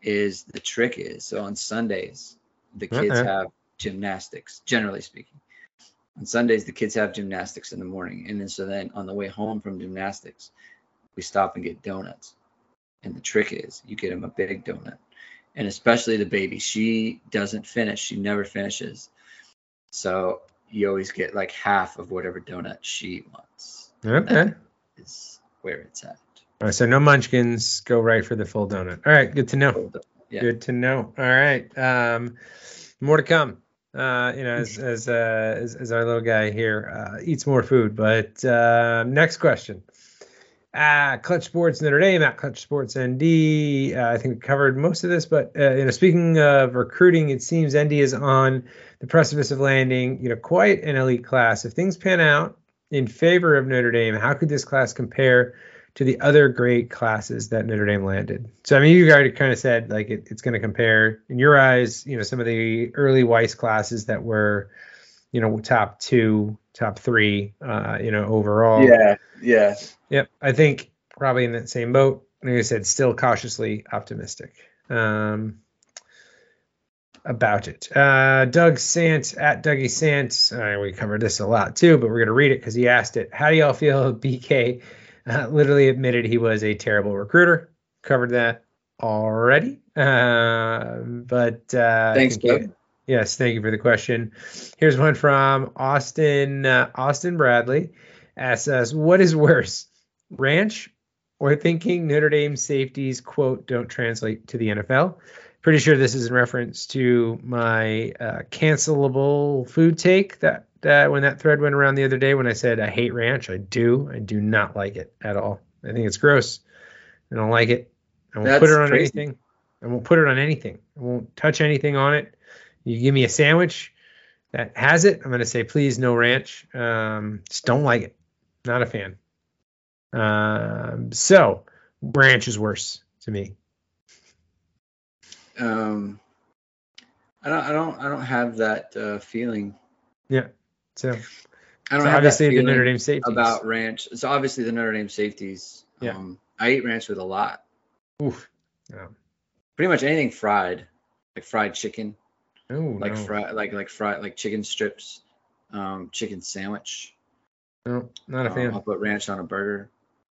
is the trick is so on Sundays the kids Okay. have gymnastics generally speaking on Sundays the kids have gymnastics in the morning and then so then on the way home from gymnastics we stop and get donuts and the trick is you get them a big donut and especially the baby she doesn't finish she never finishes so you always get like half of whatever donut she wants. Okay. Is where it's at. All right, so no munchkins. Go right for the full donut. All right. Good to know. Yeah. Good to know. All right. Um, more to come. Uh, you know, as as, uh, as as our little guy here uh, eats more food. But uh, next question. Uh, Clutch Sports Notre Dame at Clutch Sports ND. Uh, I think we covered most of this, but uh, you know, speaking of recruiting, it seems ND is on the precipice of landing. You know, quite an elite class. If things pan out in favor of Notre Dame, how could this class compare to the other great classes that Notre Dame landed. So I mean, you already kind of said like it, it's going to compare in your eyes, you know, some of the early Weis classes that were, you know, top two, top three, uh, you know, overall. Yeah, yeah. Yep. I think probably in that same boat. Like I said, still cautiously optimistic um, about it. Uh, Doug Sant at Dougie Sant. Uh, we covered this a lot too, but we're gonna read it because he asked it. How do y'all feel? BK uh, literally admitted he was a terrible recruiter. Covered that already. Uh, but uh, Thanks, Doug. Yes, thank you for the question. Here's one from Austin uh, Austin Bradley. Asks us, what is worse, ranch or thinking Notre Dame safeties quote don't translate to the NFL? Pretty sure this is in reference to my uh, cancelable food take that that when that thread went around the other day when I said I hate ranch. I do. I do not like it at all. I think it's gross. I don't like it. I won't put it on crazy. anything. I won't put it on anything. I won't touch anything on it. You give me a sandwich that has it, I'm gonna say please no ranch. Um, just don't like it. Not a fan. Um, so ranch is worse to me. Um, I don't, I don't, I don't have that uh, feeling. Yeah. So, I don't have obviously that the Notre Dame safety about ranch. So obviously the Notre Dame safeties. Yeah. Um, I eat ranch with a lot. Oof. Yeah. Pretty much anything fried, like fried chicken, Oh, like no. fried, like like fried, like chicken strips, um, chicken sandwich. no, not a Um, fan. I'll put ranch on a burger.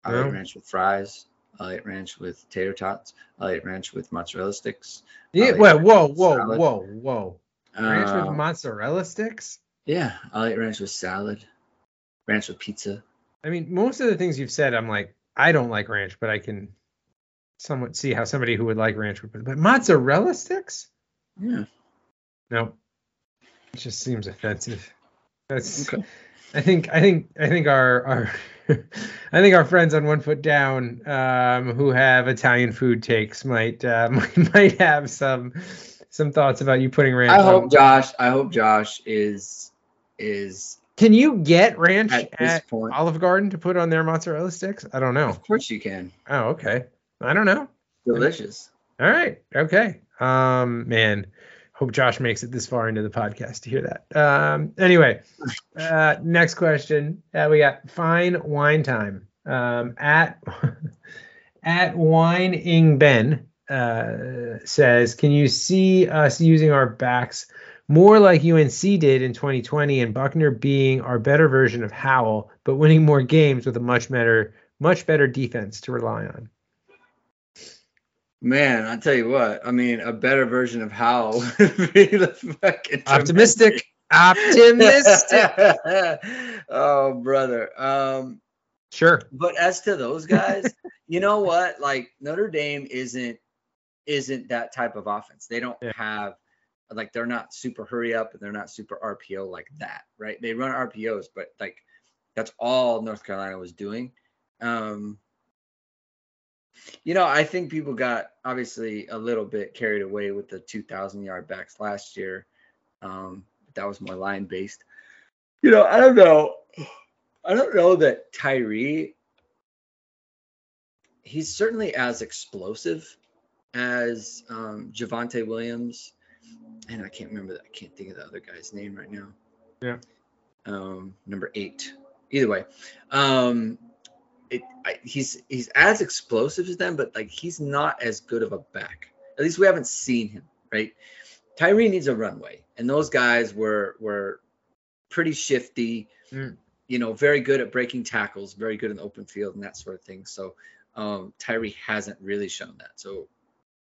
I'll No. eat ranch with fries. I'll eat ranch with tater tots. I'll eat ranch with mozzarella sticks. Yeah. I'll Whoa, whoa, whoa, salad. whoa, whoa. Ranch with Um, mozzarella sticks. Yeah, I'll eat ranch with salad. Ranch with pizza. I mean, most of the things you've said, I'm like, I don't like ranch, but I can somewhat see how somebody who would like ranch would. But mozzarella sticks? Yeah. No, it just seems offensive. That's. Okay. I think. I think. I think our our. I think our friends on One Foot Down, um, who have Italian food takes, might uh, might, have some some thoughts about you putting ranch. I on- hope Josh. I hope Josh is is Can you get ranch at at, point. Olive Garden to put on their mozzarella sticks? I don't know. Of course you can. Oh, okay. I don't know. Delicious. All right. Okay. Um, man, hope Josh makes it this far into the podcast to hear that. Um, anyway, uh, next question. Uh, we got fine wine time. Um, at at wining Ben uh, says, can you see us using our backs more like UNC did in 2020 and Buchner being our better version of Howell, but winning more games with a much better much better defense to rely on? Man, I tell you what. I mean, a better version of how would be the fucking Optimistic. Optimistic. oh, brother. Um, Sure. but as to those guys, you know what? Like Notre Dame isn't isn't that type of offense. They don't Yeah. have like they're not super hurry up and they're not super RPO like that, right? They run RPOs, but like that's all North Carolina was doing. Um you know, I think people got obviously a little bit carried away with the 2,000 yard backs last year. Um, that was more line based. You know, I don't know. I don't know that Tyree. He's certainly as explosive as um, Javonte Williams, and I can't remember. I can't think of the other guy's name right now. Yeah. Um, number eight. Either way, um, it, I, he's he's as explosive as them, but like he's not as good of a back. At least we haven't seen him, right? Tyree needs a runway, and those guys were were pretty shifty. Mm. You know, very good at breaking tackles, very good in the open field, and that sort of thing. So um, Tyree hasn't really shown that. So,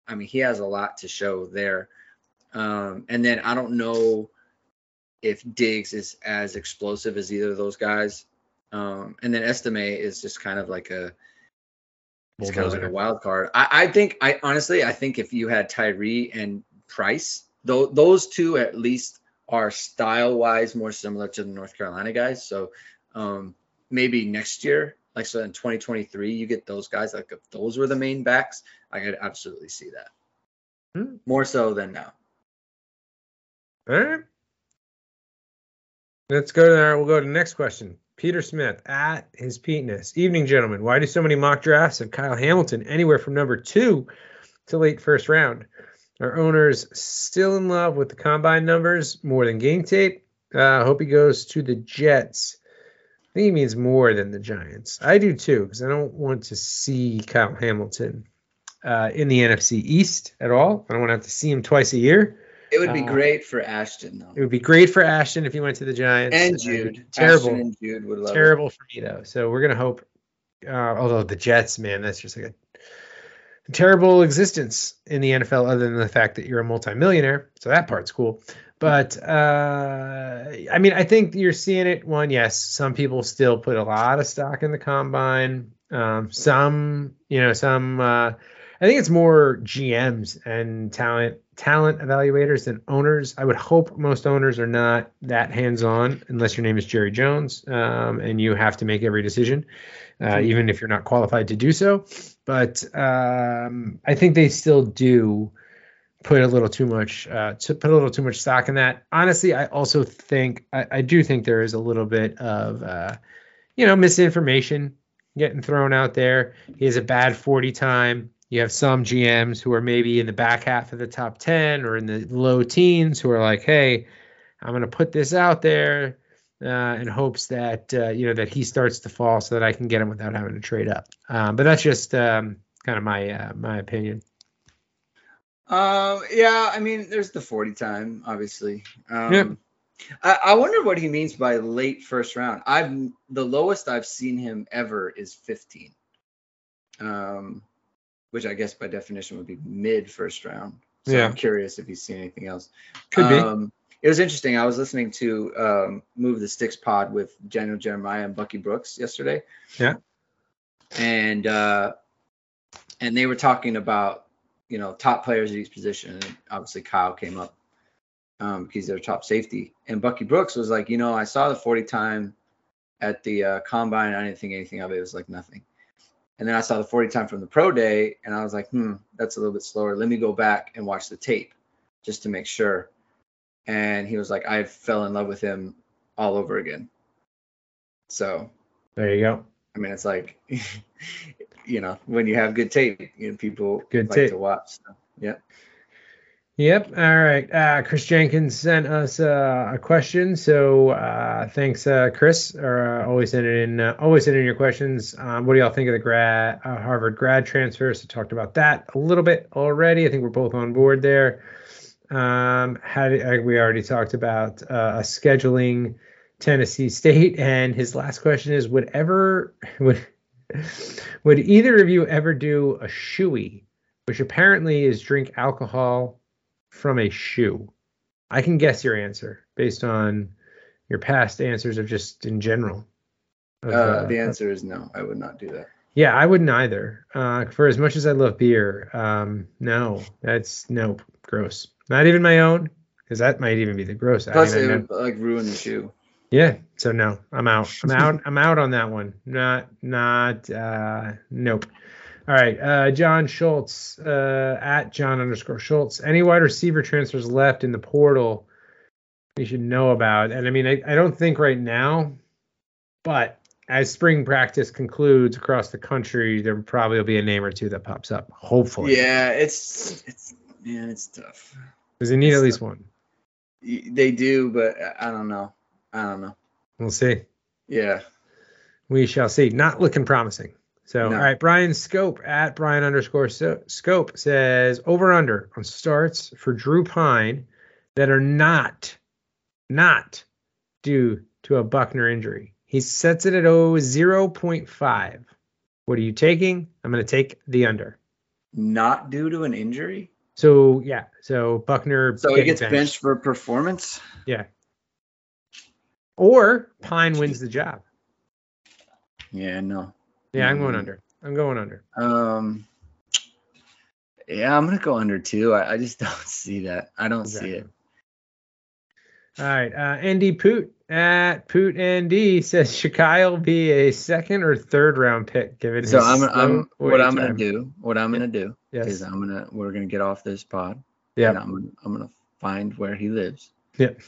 I mean, he has a lot to show there. Um, and then I don't know if Diggs is as explosive as either of those guys. Um, and then Estime is just kind of like a it's kind of like a wild card. I, I think I honestly I think if you had Tyree and Price, though those two at least are style wise more similar to the North Carolina guys. So um, maybe next year, like so in 2023, you get those guys. Like if those were the main backs, I could absolutely see that. Hmm. More so than now. All right. Let's go there. We'll go to the next question. Peter Smith at his Peteness. Evening, gentlemen. Why do so many mock drafts of Kyle Hamilton anywhere from number two to late first round? Are owners still in love with the combine numbers more than game tape? Uh, I hope he goes to the Jets. I think he means more than the Giants. I do too, because I don't want to see Kyle Hamilton uh, in the NFC East at all. I don't want to have to see him twice a year. It would be Uh, great for Ashton though. It would be great for Ashton if he went to the Giants. And Jude. terrible, Ashton and Jude would love it. terrible for me though. So we're gonna hope. Uh, although the Jets, man, that's just like a terrible existence in the NFL, other than the fact that you're a multimillionaire. So that part's cool. But uh, I mean, I think you're seeing it. One, yes, some people still put a lot of stock in the combine. Um, some, you know, some. Uh, I think it's more GMs and talent talent evaluators than owners. I would hope most owners are not that hands on, unless your name is Jerry Jones, um, and you have to make every decision, uh, even if you're not qualified to do so. But um, I think they still do put a little too much uh, to put a little too much stock in that. Honestly, I also think I, I do think there is a little bit of uh, you know misinformation getting thrown out there. He has a bad 40 time. You have some GMs who are maybe in the back half of the top 10 or in the low teens who are like, hey, I'm going to put this out there uh, in hopes that uh, you know that he starts to fall so that I can get him without having to trade up. Um, but that's just um, kind of my uh, my opinion. Um, yeah, I mean, there's the 40 time, obviously. Um, Yep. I, I wonder what he means by late first round. I've the lowest I've seen him ever is 15. Um, which I guess by definition would be mid first round. So Yeah. I'm curious if he's seen anything else. Could be. Um, it was interesting. I was listening to um, Move the Sticks pod with Daniel Jeremiah and Bucky Brooks yesterday. Yeah. And uh, and they were talking about you know top players at each position. And obviously Kyle came up um, because they're top safety. And Bucky Brooks was like, you know, I saw the 40 time at the uh, combine. I didn't think anything of it. It was like nothing. And then I saw the 40 time from the pro day, and I was like, hmm, that's a little bit slower. Let me go back and watch the tape just to make sure. And he was like, I fell in love with him all over again. So, There you go. I mean, it's like, you know, when you have good tape, you know, people Good like tape. to watch. So, yeah. Yep. All right. Uh, Chris Jenkins sent us uh, a question. So uh, thanks, uh, Chris. Or uh, always sending in, uh, always sending in your questions. Um, what do y'all think of the grad Harvard grad transfer? So talked about that a little bit already. I think we're both on board there. Um, we already talked about scheduling Tennessee State, and his last question is: Would ever would would either of you ever do a shoey, which apparently is drink alcohol from a shoe? I can guess your answer based on your past answers of just in general. Of, Uh, uh, the answer is no. I would not do that. yeah, I wouldn't either. Uh, for as much as I love beer, um, no, that's nope, gross. Not even my own, because that might even be the gross. Plus, it know- would like ruin the shoe. yeah, so no, I'm out. I'm out. I'm out on that one. Not, not, uh, nope. All right, uh, John Schultz uh, at John underscore Schultz. Any wide receiver transfers left in the portal you should know about? And I mean, I, I don't think right now, but as spring practice concludes across the country, there probably will be a name or two that pops up. Hopefully, Yeah, it's it's man, it's tough. because they need at least one. They do, but I don't know. I don't know. We'll see. Yeah. We shall see. Not looking promising. So, No. all right, Brian Scope at Brian underscore Scope says over under on starts for Drew Pyne that are not, not due to a Buchner injury. He sets it at oh, 0.5. What are you taking? I'm going to take the under. Not due to an injury. So, yeah. So, Buchner. So he gets benched for performance. Yeah. Or Pyne wins the job. Yeah, no. Yeah, I'm going Mm. under. I'm going under. Um Yeah, I'm gonna go under too. I, I just don't see that. I don't see it. All right. Uh, Andy Poot at Poot ND says Shakai will be a second or third round pick Give it. So I'm, I'm what I'm gonna do. What I'm gonna do Yes. is I'm gonna we're gonna get off this pod. Yeah. I'm gonna I'm gonna find where he lives. Yep.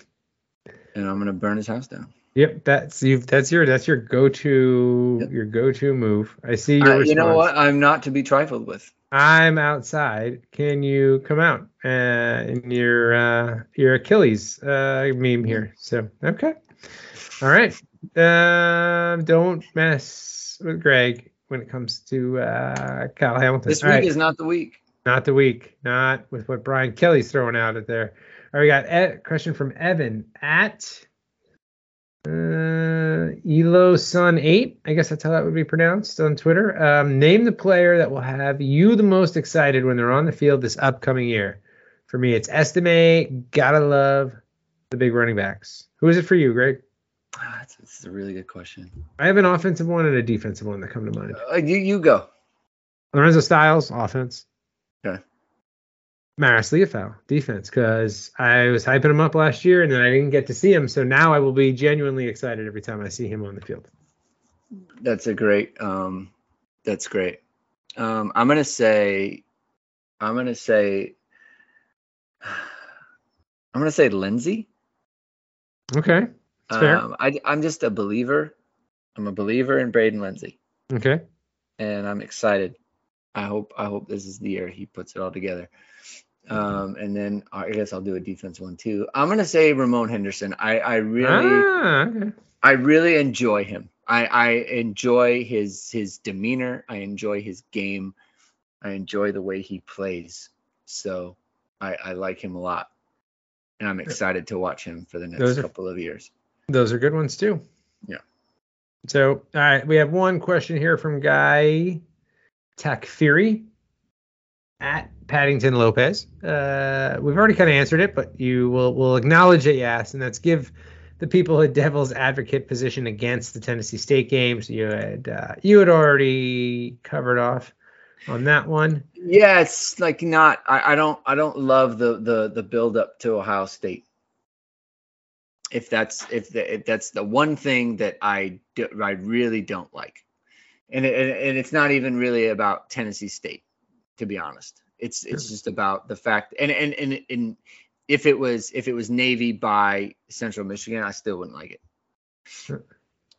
And I'm gonna burn his house down. Yep. That's you. That's your. That's your go-to. Yep. Your go-to move. I see your Uh, you know what? I'm not to be trifled with. I'm outside. Can you come out? Uh, in your uh, your Achilles uh, meme here. So okay. All right. Um, don't mess with Greg when it comes to uh, Kyle Hamilton. This All week right. is not the week. Not the week. Not with what Brian Kelly's throwing out at there. All right, we got a question from Evan at uh, Elo Sun Eight. I guess that's how that would be pronounced on Twitter. Um, name the player that will have you the most excited when they're on the field this upcoming year. For me, it's Estime. Gotta love the big running backs. Who is it for you, Greg? Ah, That's, this is a really good question. I have an offensive one and a defensive one that come to mind. Uh, you you go. Lorenzo Styles, offense. Okay. Marist Liufau, defense, because I was hyping him up last year and then I didn't get to see him. So now I will be genuinely excited every time I see him on the field. That's a great. Um, that's great. Um, I'm gonna say, I'm gonna say, I'm gonna say Lenzy. Okay. That's fair. Um, I, I'm just a believer. I'm a believer in Braden Lenzy, Okay. and I'm excited. I hope I hope this is the year he puts it all together. Um, and then I guess I'll do a defense one too. I'm gonna say Ramon Henderson. I I really Ah, okay. I really enjoy him. I, I enjoy his his demeanor. I enjoy his game. I enjoy the way he plays. So I, I like him a lot. And I'm excited to watch him for the next Those are- couple of years. Those are good ones too. Yeah. So, all right, we have one question here from Guy Takfiri at Paddington Lopez. Uh, we've already kind of answered it, but you will will acknowledge you asked, and that's give the people a devil's advocate position against the Tennessee State games. You had uh, you had already covered off on that one. Yeah, it's like not I, I don't I don't love the the the build up to Ohio State. If that's if, the, if that's the one thing that I do, I really don't like. And it, and it's not even really about Tennessee State, to be honest. It's it's just about the fact and and and, and if it was if it was Navy by Central Michigan, I still wouldn't like it. Sure.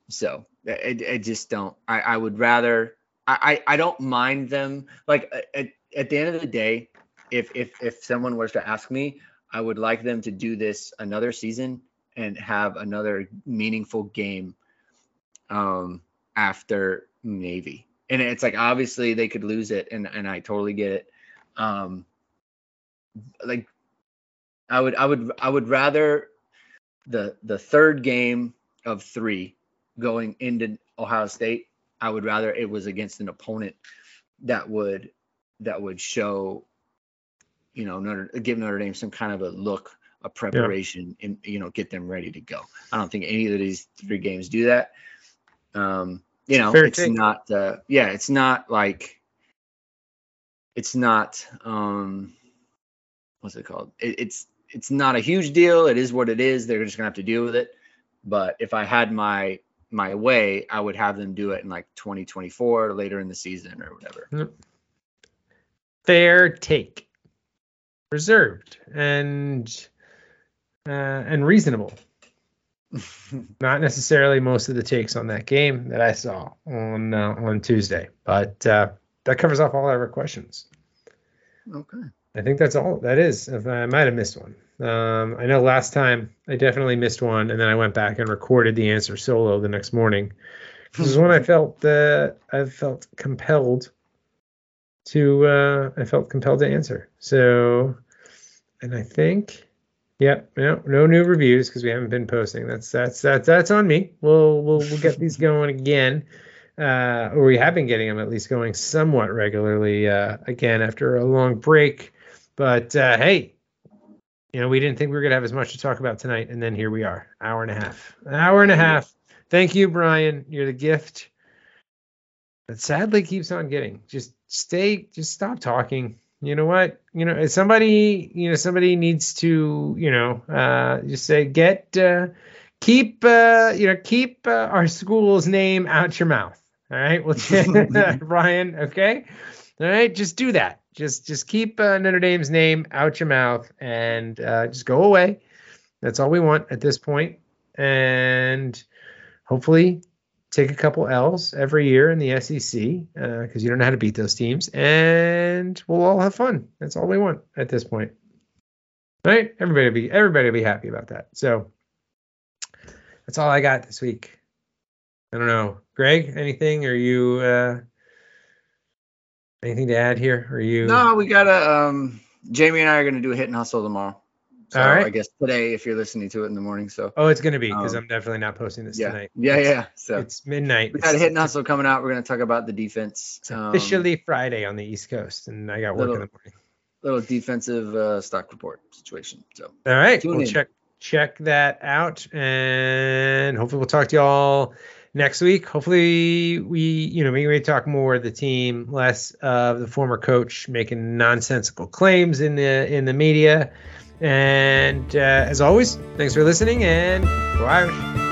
So I, I just don't. I, I would rather. I, I I don't mind them. Like at, at the end of the day, if if if someone was to ask me, I would like them to do this another season and have another meaningful game um after Navy. And it's like obviously they could lose it and and I totally get it. Um like I would I would I would rather the the third game of 3 going into Ohio State, I would rather it was against an opponent that would that would show you know Notre give Notre Dame some kind of a look, a preparation, and you know get them ready to go. I don't think any of these three games do that. Um, you know, Fair it's take. not. Uh, yeah, it's not like it's not. Um, what's it called? It, it's it's not a huge deal. It is what it is. They're just gonna have to deal with it. But if I had my my way, I would have them do it in like 2024 later in the season or whatever. fair take reserved and uh, and reasonable not necessarily most of the takes on that game that i saw on uh, on tuesday but uh, that covers off all our questions Okay. i think that's all that is if i might have missed one um, i know last time i definitely missed one and then i went back and recorded the answer solo the next morning this is when i felt uh, i felt compelled to uh I felt compelled to answer. So and I think yep, no no new reviews because we haven't been posting. That's that's that's that's on me. We'll we'll we'll get these going again. Uh or we have been getting them at least going somewhat regularly uh again after a long break. But uh hey, you know, we didn't think we were gonna have as much to talk about tonight, and then here we are, hour and a half. An hour and a half. Thank you, Brian. You're the gift that sadly keeps on getting. Just stay, just stop talking. You know what? You know, if somebody, you know, somebody needs to, you know, uh, just say, get, uh, keep, uh, you know, keep uh, our school's name out your mouth. All right. Well, Brian. Okay. All right. Just do that. Just, just keep uh, Notre Dame's name out your mouth and uh, just go away. That's all we want at this point. And hopefully take a couple L's every year in the SEC because you don't know how to beat those teams, and we'll all have fun. That's all we want at this point, right? Everybody be everybody be happy about that. So that's all I got this week. I don't know. Greg, anything? Are you uh anything to add here? Are you No, we gotta. Um, Jamie and I are gonna do a hit and hustle tomorrow. So All right. I guess today, if you're listening to it in the morning. So Oh, it's gonna be because Um, I'm definitely not posting this yeah, tonight. yeah, It's- yeah. So It's midnight. we got a hit and hustle coming out. We're gonna talk about the defense. It's um, officially Friday on the East Coast, and I got work in the morning. little defensive uh, stock report situation. So All right, Tune we'll in. check check that out, and hopefully we'll talk to y'all next week. Hopefully we, you know, maybe we talk more of the team, less of the former coach making nonsensical claims in the in the media. And uh, as always, thanks for listening, and go Irish.